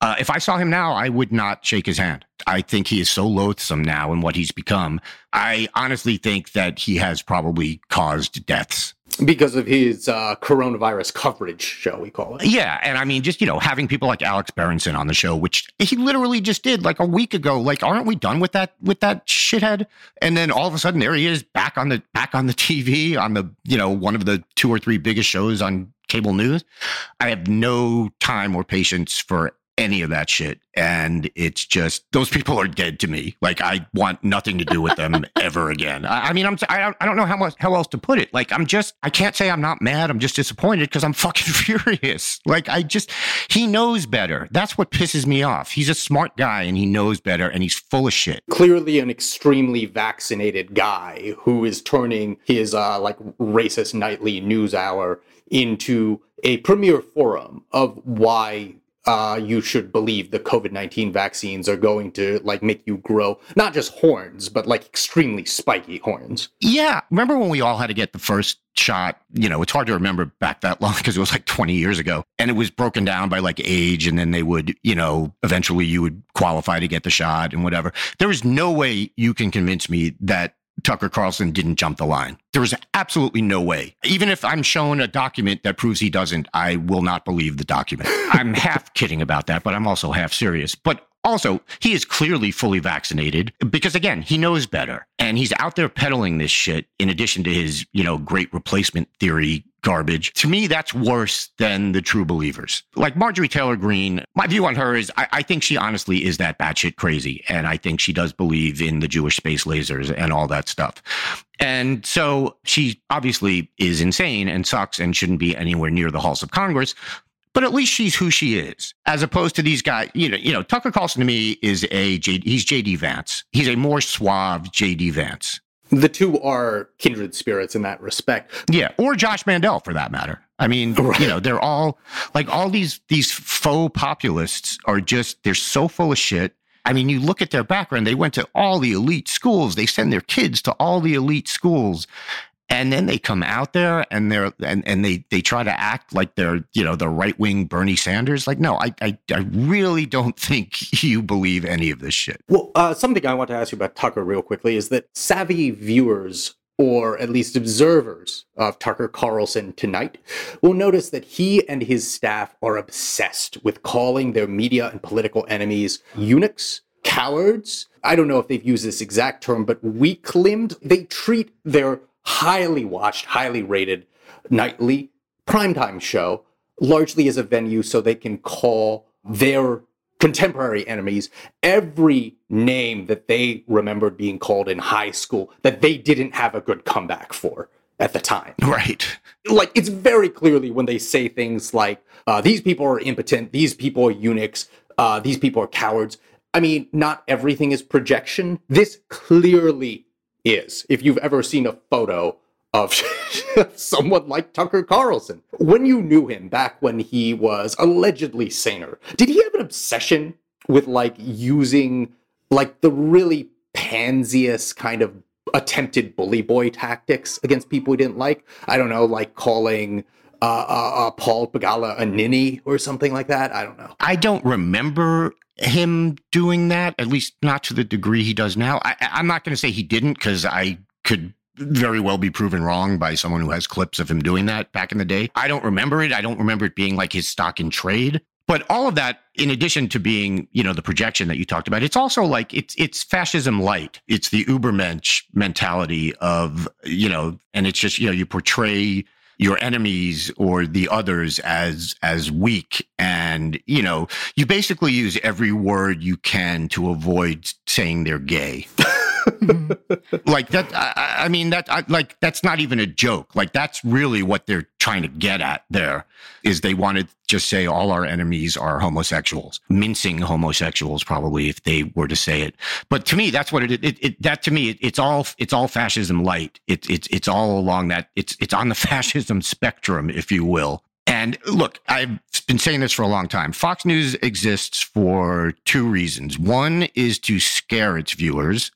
Uh, if I saw him now, I would not shake his hand. I think he is so loathsome now in what he's become. I honestly think that he has probably caused deaths. Because of his uh, coronavirus coverage, shall we call it? Yeah. And I mean, just, you know, having people like Alex Berenson on the show, which he literally just did like a week ago. Like, aren't we done with that, with that shithead? And then all of a sudden there he is back on the, back on the TV on the, you know, one of the two or three biggest shows on cable news. I have no time or patience for any of that shit. And it's just, those people are dead to me. Like, I want nothing to do with them ever again. I, I mean, I'm, I don't, I don't know how much, how else to put it. Like, I'm just, I can't say I'm not mad. I'm just disappointed because I'm fucking furious. Like, I just, he knows better. That's what pisses me off. He's a smart guy and he knows better and he's full of shit. Clearly an extremely vaccinated guy who is turning his, uh, like, racist nightly news hour into a premier forum of why uh, you should believe the COVID 19 vaccines are going to like make you grow not just horns, but like extremely spiky horns. Yeah. Remember when we all had to get the first shot? You know, it's hard to remember back that long because it was like 20 years ago. And it was broken down by like age. And then they would, you know, eventually you would qualify to get the shot and whatever. There is no way you can convince me that Tucker Carlson didn't jump the line. There was absolutely no way. Even if I'm shown a document that proves he doesn't, I will not believe the document. I'm half kidding about that, but I'm also half serious. But also, he is clearly fully vaccinated because again, he knows better and he's out there peddling this shit in addition to his, you know, great replacement theory garbage. To me, that's worse than the true believers. Like Marjorie Taylor Greene, my view on her is I, I, think she honestly is that batshit crazy. And I think she does believe in the Jewish space lasers and all that stuff. And so she obviously is insane and sucks and shouldn't be anywhere near the halls of Congress but at least she's who she is, as opposed to these guys. You know, you know, Tucker Carlson to me is a J, he's JD Vance. He's a more suave JD Vance. The two are kindred spirits in that respect. Yeah, or Josh Mandel for that matter. I mean, right. you know, they're all like all these these faux populists are just they're so full of shit. I mean, you look at their background, they went to all the elite schools. They send their kids to all the elite schools and then they come out there and they're and, and they they try to act like they're you know the right wing Bernie Sanders. Like, no, I, I, I really don't think you believe any of this shit. Well, uh, something I want to ask you about Tucker real quickly is that savvy viewers or at least observers of Tucker Carlson tonight will notice that he and his staff are obsessed with calling their media and political enemies eunuchs, cowards. I don't know if they've used this exact term, but weak limbed. They treat their highly watched, highly rated nightly primetime show, largely as a venue so they can call their contemporary enemies every name that they remembered being called in high school that they didn't have a good comeback for at the time. Right. Like it's very clearly when they say things like, uh, these people are impotent, these people are eunuchs, uh, these people are cowards. I mean, not everything is projection. This clearly is if you've ever seen a photo of someone like Tucker Carlson. When you knew him back when he was allegedly saner, did he have an obsession with like using like the really pansiest kind of attempted bully boy tactics against people he didn't like? I don't know, like calling uh, uh, uh, Paul Begala a ninny or something like that. I don't know. I don't remember him doing that, at least not to the degree he does now. I, I'm not going to say he didn't because I could very well be proven wrong by someone who has clips of him doing that back in the day. I don't remember it. I don't remember it being like his stock in trade. But all of that, in addition to being, you know, the projection that you talked about, it's also like it's it's fascism light. It's the Ubermensch mentality of, you know, and it's just, you know, you portray your enemies or the others as as weak. And you know you basically use every word you can to avoid saying they're gay like that I, I mean that I, like that's not even a joke. Like that's really what they're trying to get at there is they want to just say all our enemies are homosexuals. Mincing homosexuals probably if they were to say it. But to me that's what it, it, it that to me it, it's all it's all fascism light. It, it's it's all along that it's it's on the fascism spectrum if you will. And look, I've been saying this for a long time. Fox News exists for two reasons. One is to scare its viewers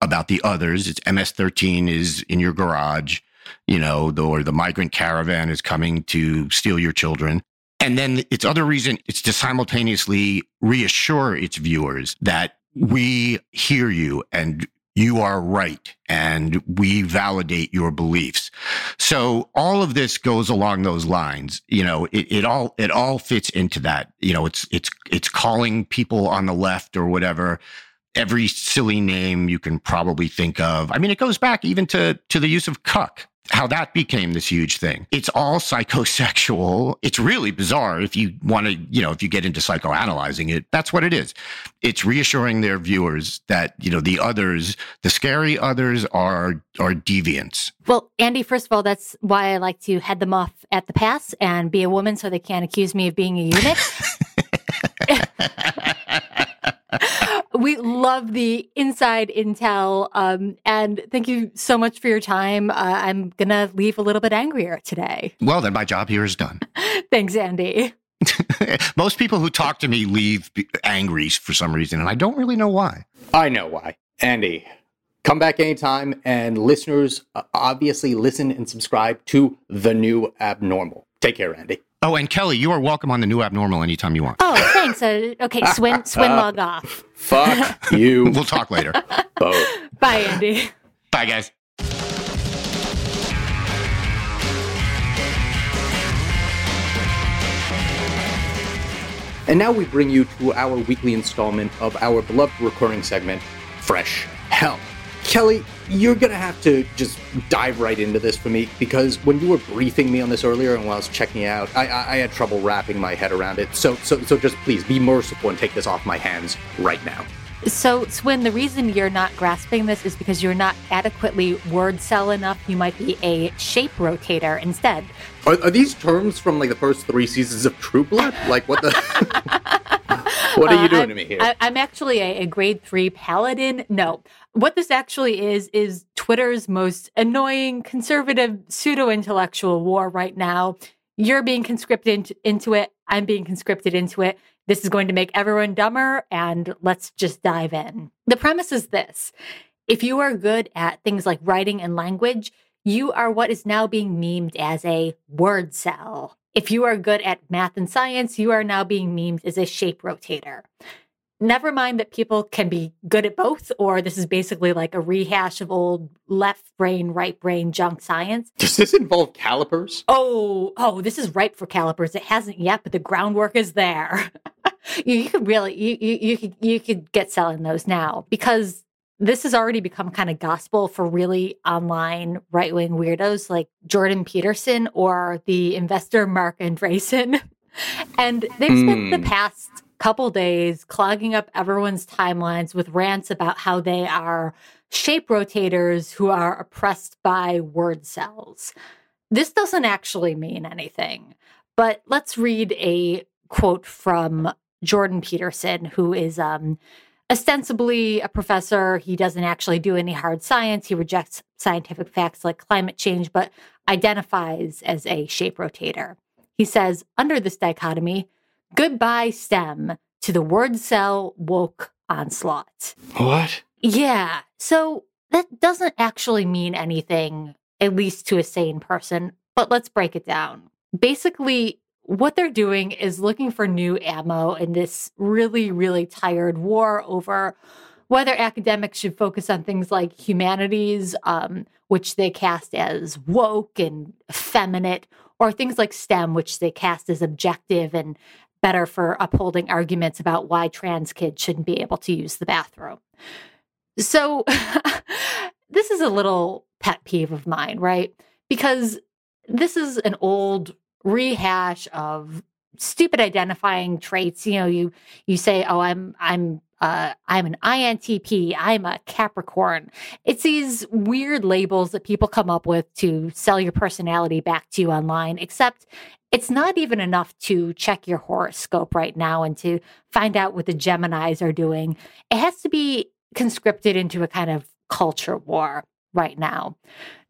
about the others. It's MS-13 is in your garage, you know, the, or the migrant caravan is coming to steal your children. And then its other reason is to simultaneously reassure its viewers that we hear you and you are right and we validate your beliefs. So all of this goes along those lines. You know, it, it all, it all fits into that. You know, it's, it's, it's calling people on the left or whatever every silly name you can probably think of. I mean, it goes back even to, to the use of cuck, how that became this huge thing. It's all psychosexual. It's really bizarre if you want to, you know, if you get into psychoanalyzing it, that's what it is. It's reassuring their viewers that, you know, the others, the scary others are, are deviants. Well, Andy, first of all, that's why I like to head them off at the pass and be a woman so they can't accuse me of being a eunuch. we love the inside intel. Um, and thank you so much for your time. Uh, I'm going to leave a little bit angrier today. Well, then my job here is done. Thanks, Andy. Most people who talk to me leave angry for some reason, and I don't really know why. I know why. Andy, come back anytime, and listeners uh, obviously listen and subscribe to The New Abnormal. Take care, Andy. Oh, and Kelly, you are welcome on the new abnormal anytime you want. Oh, thanks. Uh, okay, swin, swin log off. Fuck you. We'll talk later. both. Bye, Andy. Bye, guys. And now we bring you to our weekly installment of our beloved recurring segment, Fresh Hell. Kelly, you're gonna have to just dive right into this for me because when you were briefing me on this earlier and while I was checking out, I, I, I had trouble wrapping my head around it. So, so, so just please be merciful and take this off my hands right now. So, Swin, the reason you're not grasping this is because you're not adequately wordcel enough. You might be a shape rotator instead. Are, are these terms from like the first three seasons of True Blood? Like what the? what are you Uh, doing to me here? I, I'm actually a, a grade three paladin. No, what this actually is is Twitter's most annoying conservative pseudo intellectual war right now. You're being conscripted into, it. I'm being conscripted into it. This is going to make everyone dumber, and let's just dive in. The premise is this if you are good at things like writing and language, you are what is now being memed as a wordcel. If you are good at math and science, you are now being memed as a shape rotator. Never mind that people can be good at both, or this is basically like a rehash of old left brain, right brain junk science. Does this involve calipers? Oh, oh, this is ripe for calipers. It hasn't yet, but the groundwork is there. you, you could really, you, you, you could, you could get selling those now because this has already become kind of gospel for really online right wing weirdos like Jordan Peterson or the investor Marc Andreessen. And they've spent the Hmm. past couple days clogging up everyone's timelines with rants about how they are shape rotators who are oppressed by wordcels. This doesn't actually mean anything, but let's read a quote from Jordan Peterson, who is um, ostensibly a professor. He doesn't actually do any hard science. He rejects scientific facts like climate change, but identifies as a shape rotator. He says, under this dichotomy, goodbye STEM to the wordcel woke onslaught. What? Yeah. So that doesn't actually mean anything, at least to a sane person, but let's break it down. Basically, what they're doing is looking for new ammo in this really, really tired war over whether academics should focus on things like humanities, um, which they cast as woke and effeminate, or things like STEM, which they cast as objective and better for upholding arguments about why trans kids shouldn't be able to use the bathroom. So, this is a little pet peeve of mine, right? Because this is an old rehash of stupid identifying traits. You know, you you say, "Oh, I'm I'm uh, I'm an INTP. I'm a Capricorn." It's these weird labels that people come up with to sell your personality back to you online. Except it's not even enough to check your horoscope right now and to find out what the Geminis are doing. It has to be conscripted into a kind of culture war right now.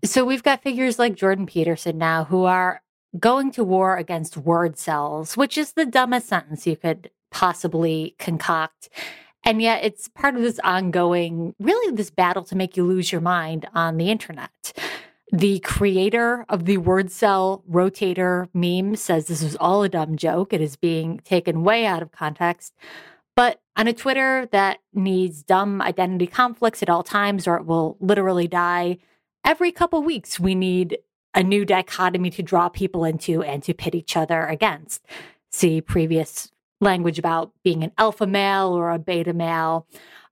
So we've got figures like Jordan Peterson now who are going to war against wordcels, which is the dumbest sentence you could possibly concoct. And yet it's part of this ongoing, really, this battle to make you lose your mind on the internet. The creator of the wordcel rotator meme says this is all a dumb joke. It is being taken way out of context. But on a Twitter that needs dumb identity conflicts at all times, or it will literally die, every couple weeks we need a new dichotomy to draw people into and to pit each other against. See previous language about being an alpha male or a beta male.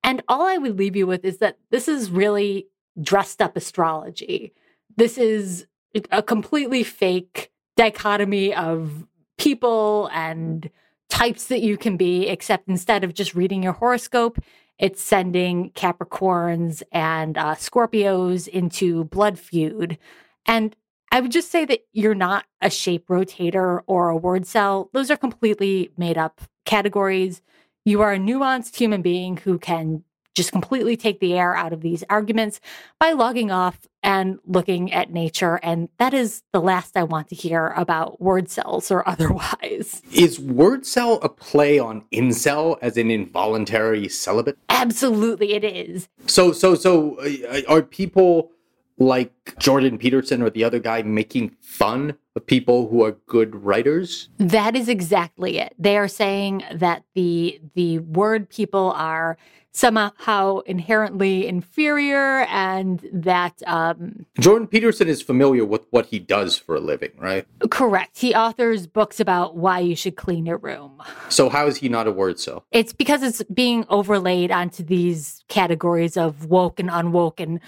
And all I would leave you with is that this is really dressed up astrology. This is a completely fake dichotomy of people and types that you can be, except instead of just reading your horoscope, it's sending Capricorns and uh, Scorpios into blood feud. And I would just say that you're not a shape rotator or a wordcel. Those are completely made up categories. You are a nuanced human being who can just completely take the air out of these arguments by logging off and looking at nature. And that is the last I want to hear about wordcels or otherwise. Is wordcel a play on incel as an involuntary celibate? Absolutely, it is. So, so, so uh, are people like Jordan Peterson or the other guy making fun of people who are good writers? That is exactly it. They are saying that the the word people are somehow inherently inferior and that um, Jordan Peterson is familiar with what he does for a living, right? Correct. He authors books about why you should clean your room. So how is he not a word so? It's because it's being overlaid onto these categories of woke and unwoke and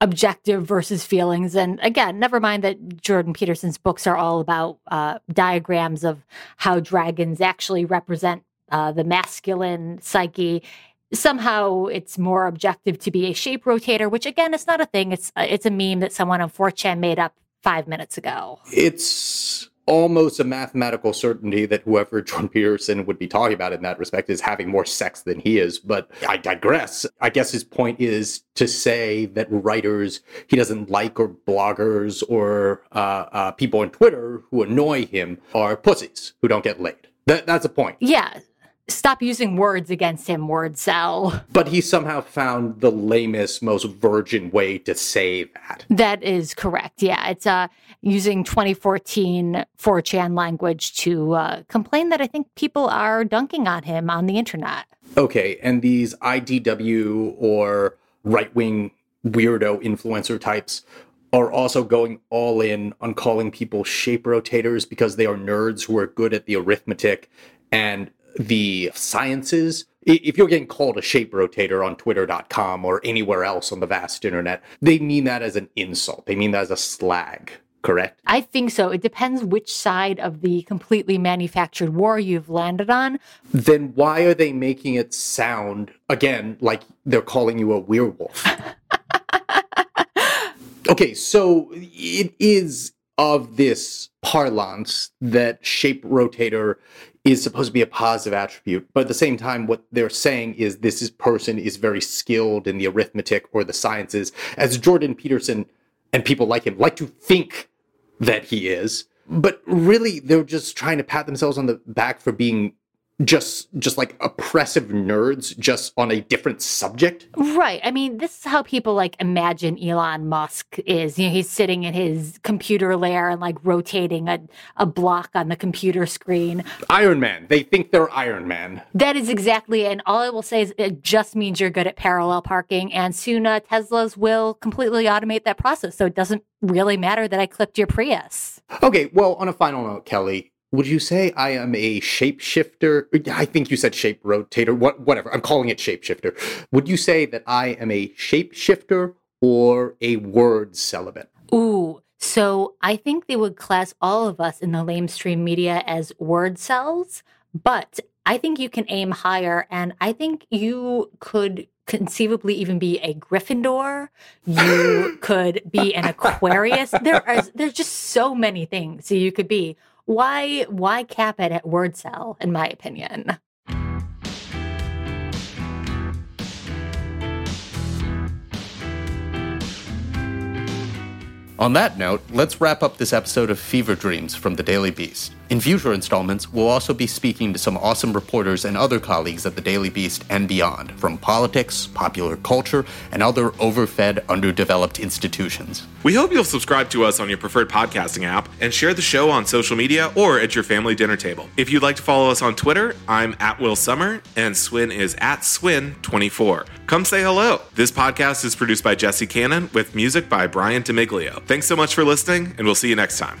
objective versus feelings. And again, never mind that Jordan Peterson's books are all about uh, diagrams of how dragons actually represent uh, the masculine psyche. Somehow, it's more objective to be a shape rotator, which again, it's not a thing. It's uh, it's a meme that someone on 4chan made up five minutes ago. It's almost a mathematical certainty that whoever Jordan Peterson would be talking about in that respect is having more sex than he is. But I digress. I guess his point is to say that writers he doesn't like or bloggers or uh, uh, people on Twitter who annoy him are pussies who don't get laid. That, that's a point. Yeah stop using words against him, wordcel. But he somehow found the lamest, most virgin way to say that. That is correct. Yeah. It's uh, using 2014 4chan language to uh, complain that I think people are dunking on him on the internet. Okay. And these IDW or right wing weirdo influencer types are also going all in on calling people shape rotators because they are nerds who are good at the arithmetic and the sciences. If you're getting called a shape rotator on twitter.com or anywhere else on the vast internet, they mean that as an insult. They mean that as a slag, correct? I think so. It depends which side of the completely manufactured war you've landed on. Then why are they making it sound, again, like they're calling you a werewolf? okay, so it is of this parlance that shape rotator is supposed to be a positive attribute. But at the same time, what they're saying is this is, person is very skilled in the arithmetic or the sciences, as Jordan Peterson and people like him like to think that he is. But really, they're just trying to pat themselves on the back for being just just like oppressive nerds just on a different subject? Right. I mean this is how people like imagine elon musk is. You know he's sitting in his computer lair and like rotating a, a block on the computer screen. Iron man. They think they're iron man. That is exactly and all i will say is it just means you're good at parallel parking. And soon uh, teslas will completely automate that process. So it doesn't really matter that i clipped your prius. Okay. Well on a final note kelly would you say I am a shapeshifter? I think you said shape rotator. What, whatever. I'm calling it shapeshifter. Would you say that I am a shapeshifter or a word celibate? Ooh, so I think they would class all of us in the lamestream media as wordcels, but I think you can aim higher, and I think you could conceivably even be a Gryffindor. You could be an Aquarius. There are there's just so many things you could be why why cap it at wordcel in my opinion On that note, let's wrap up this episode of Fever Dreams from the Daily Beast. In future installments, we'll also be speaking to some awesome reporters and other colleagues at the Daily Beast and beyond, from politics, popular culture, and other overfed, underdeveloped institutions. We hope you'll subscribe to us on your preferred podcasting app and share the show on social media or at your family dinner table. If you'd like to follow us on Twitter, I'm at Will Sommer and Swin is at Swin24. Come say hello. This podcast is produced by Jesse Cannon with music by Brian Demiglio. Thanks so much for listening, and we'll see you next time.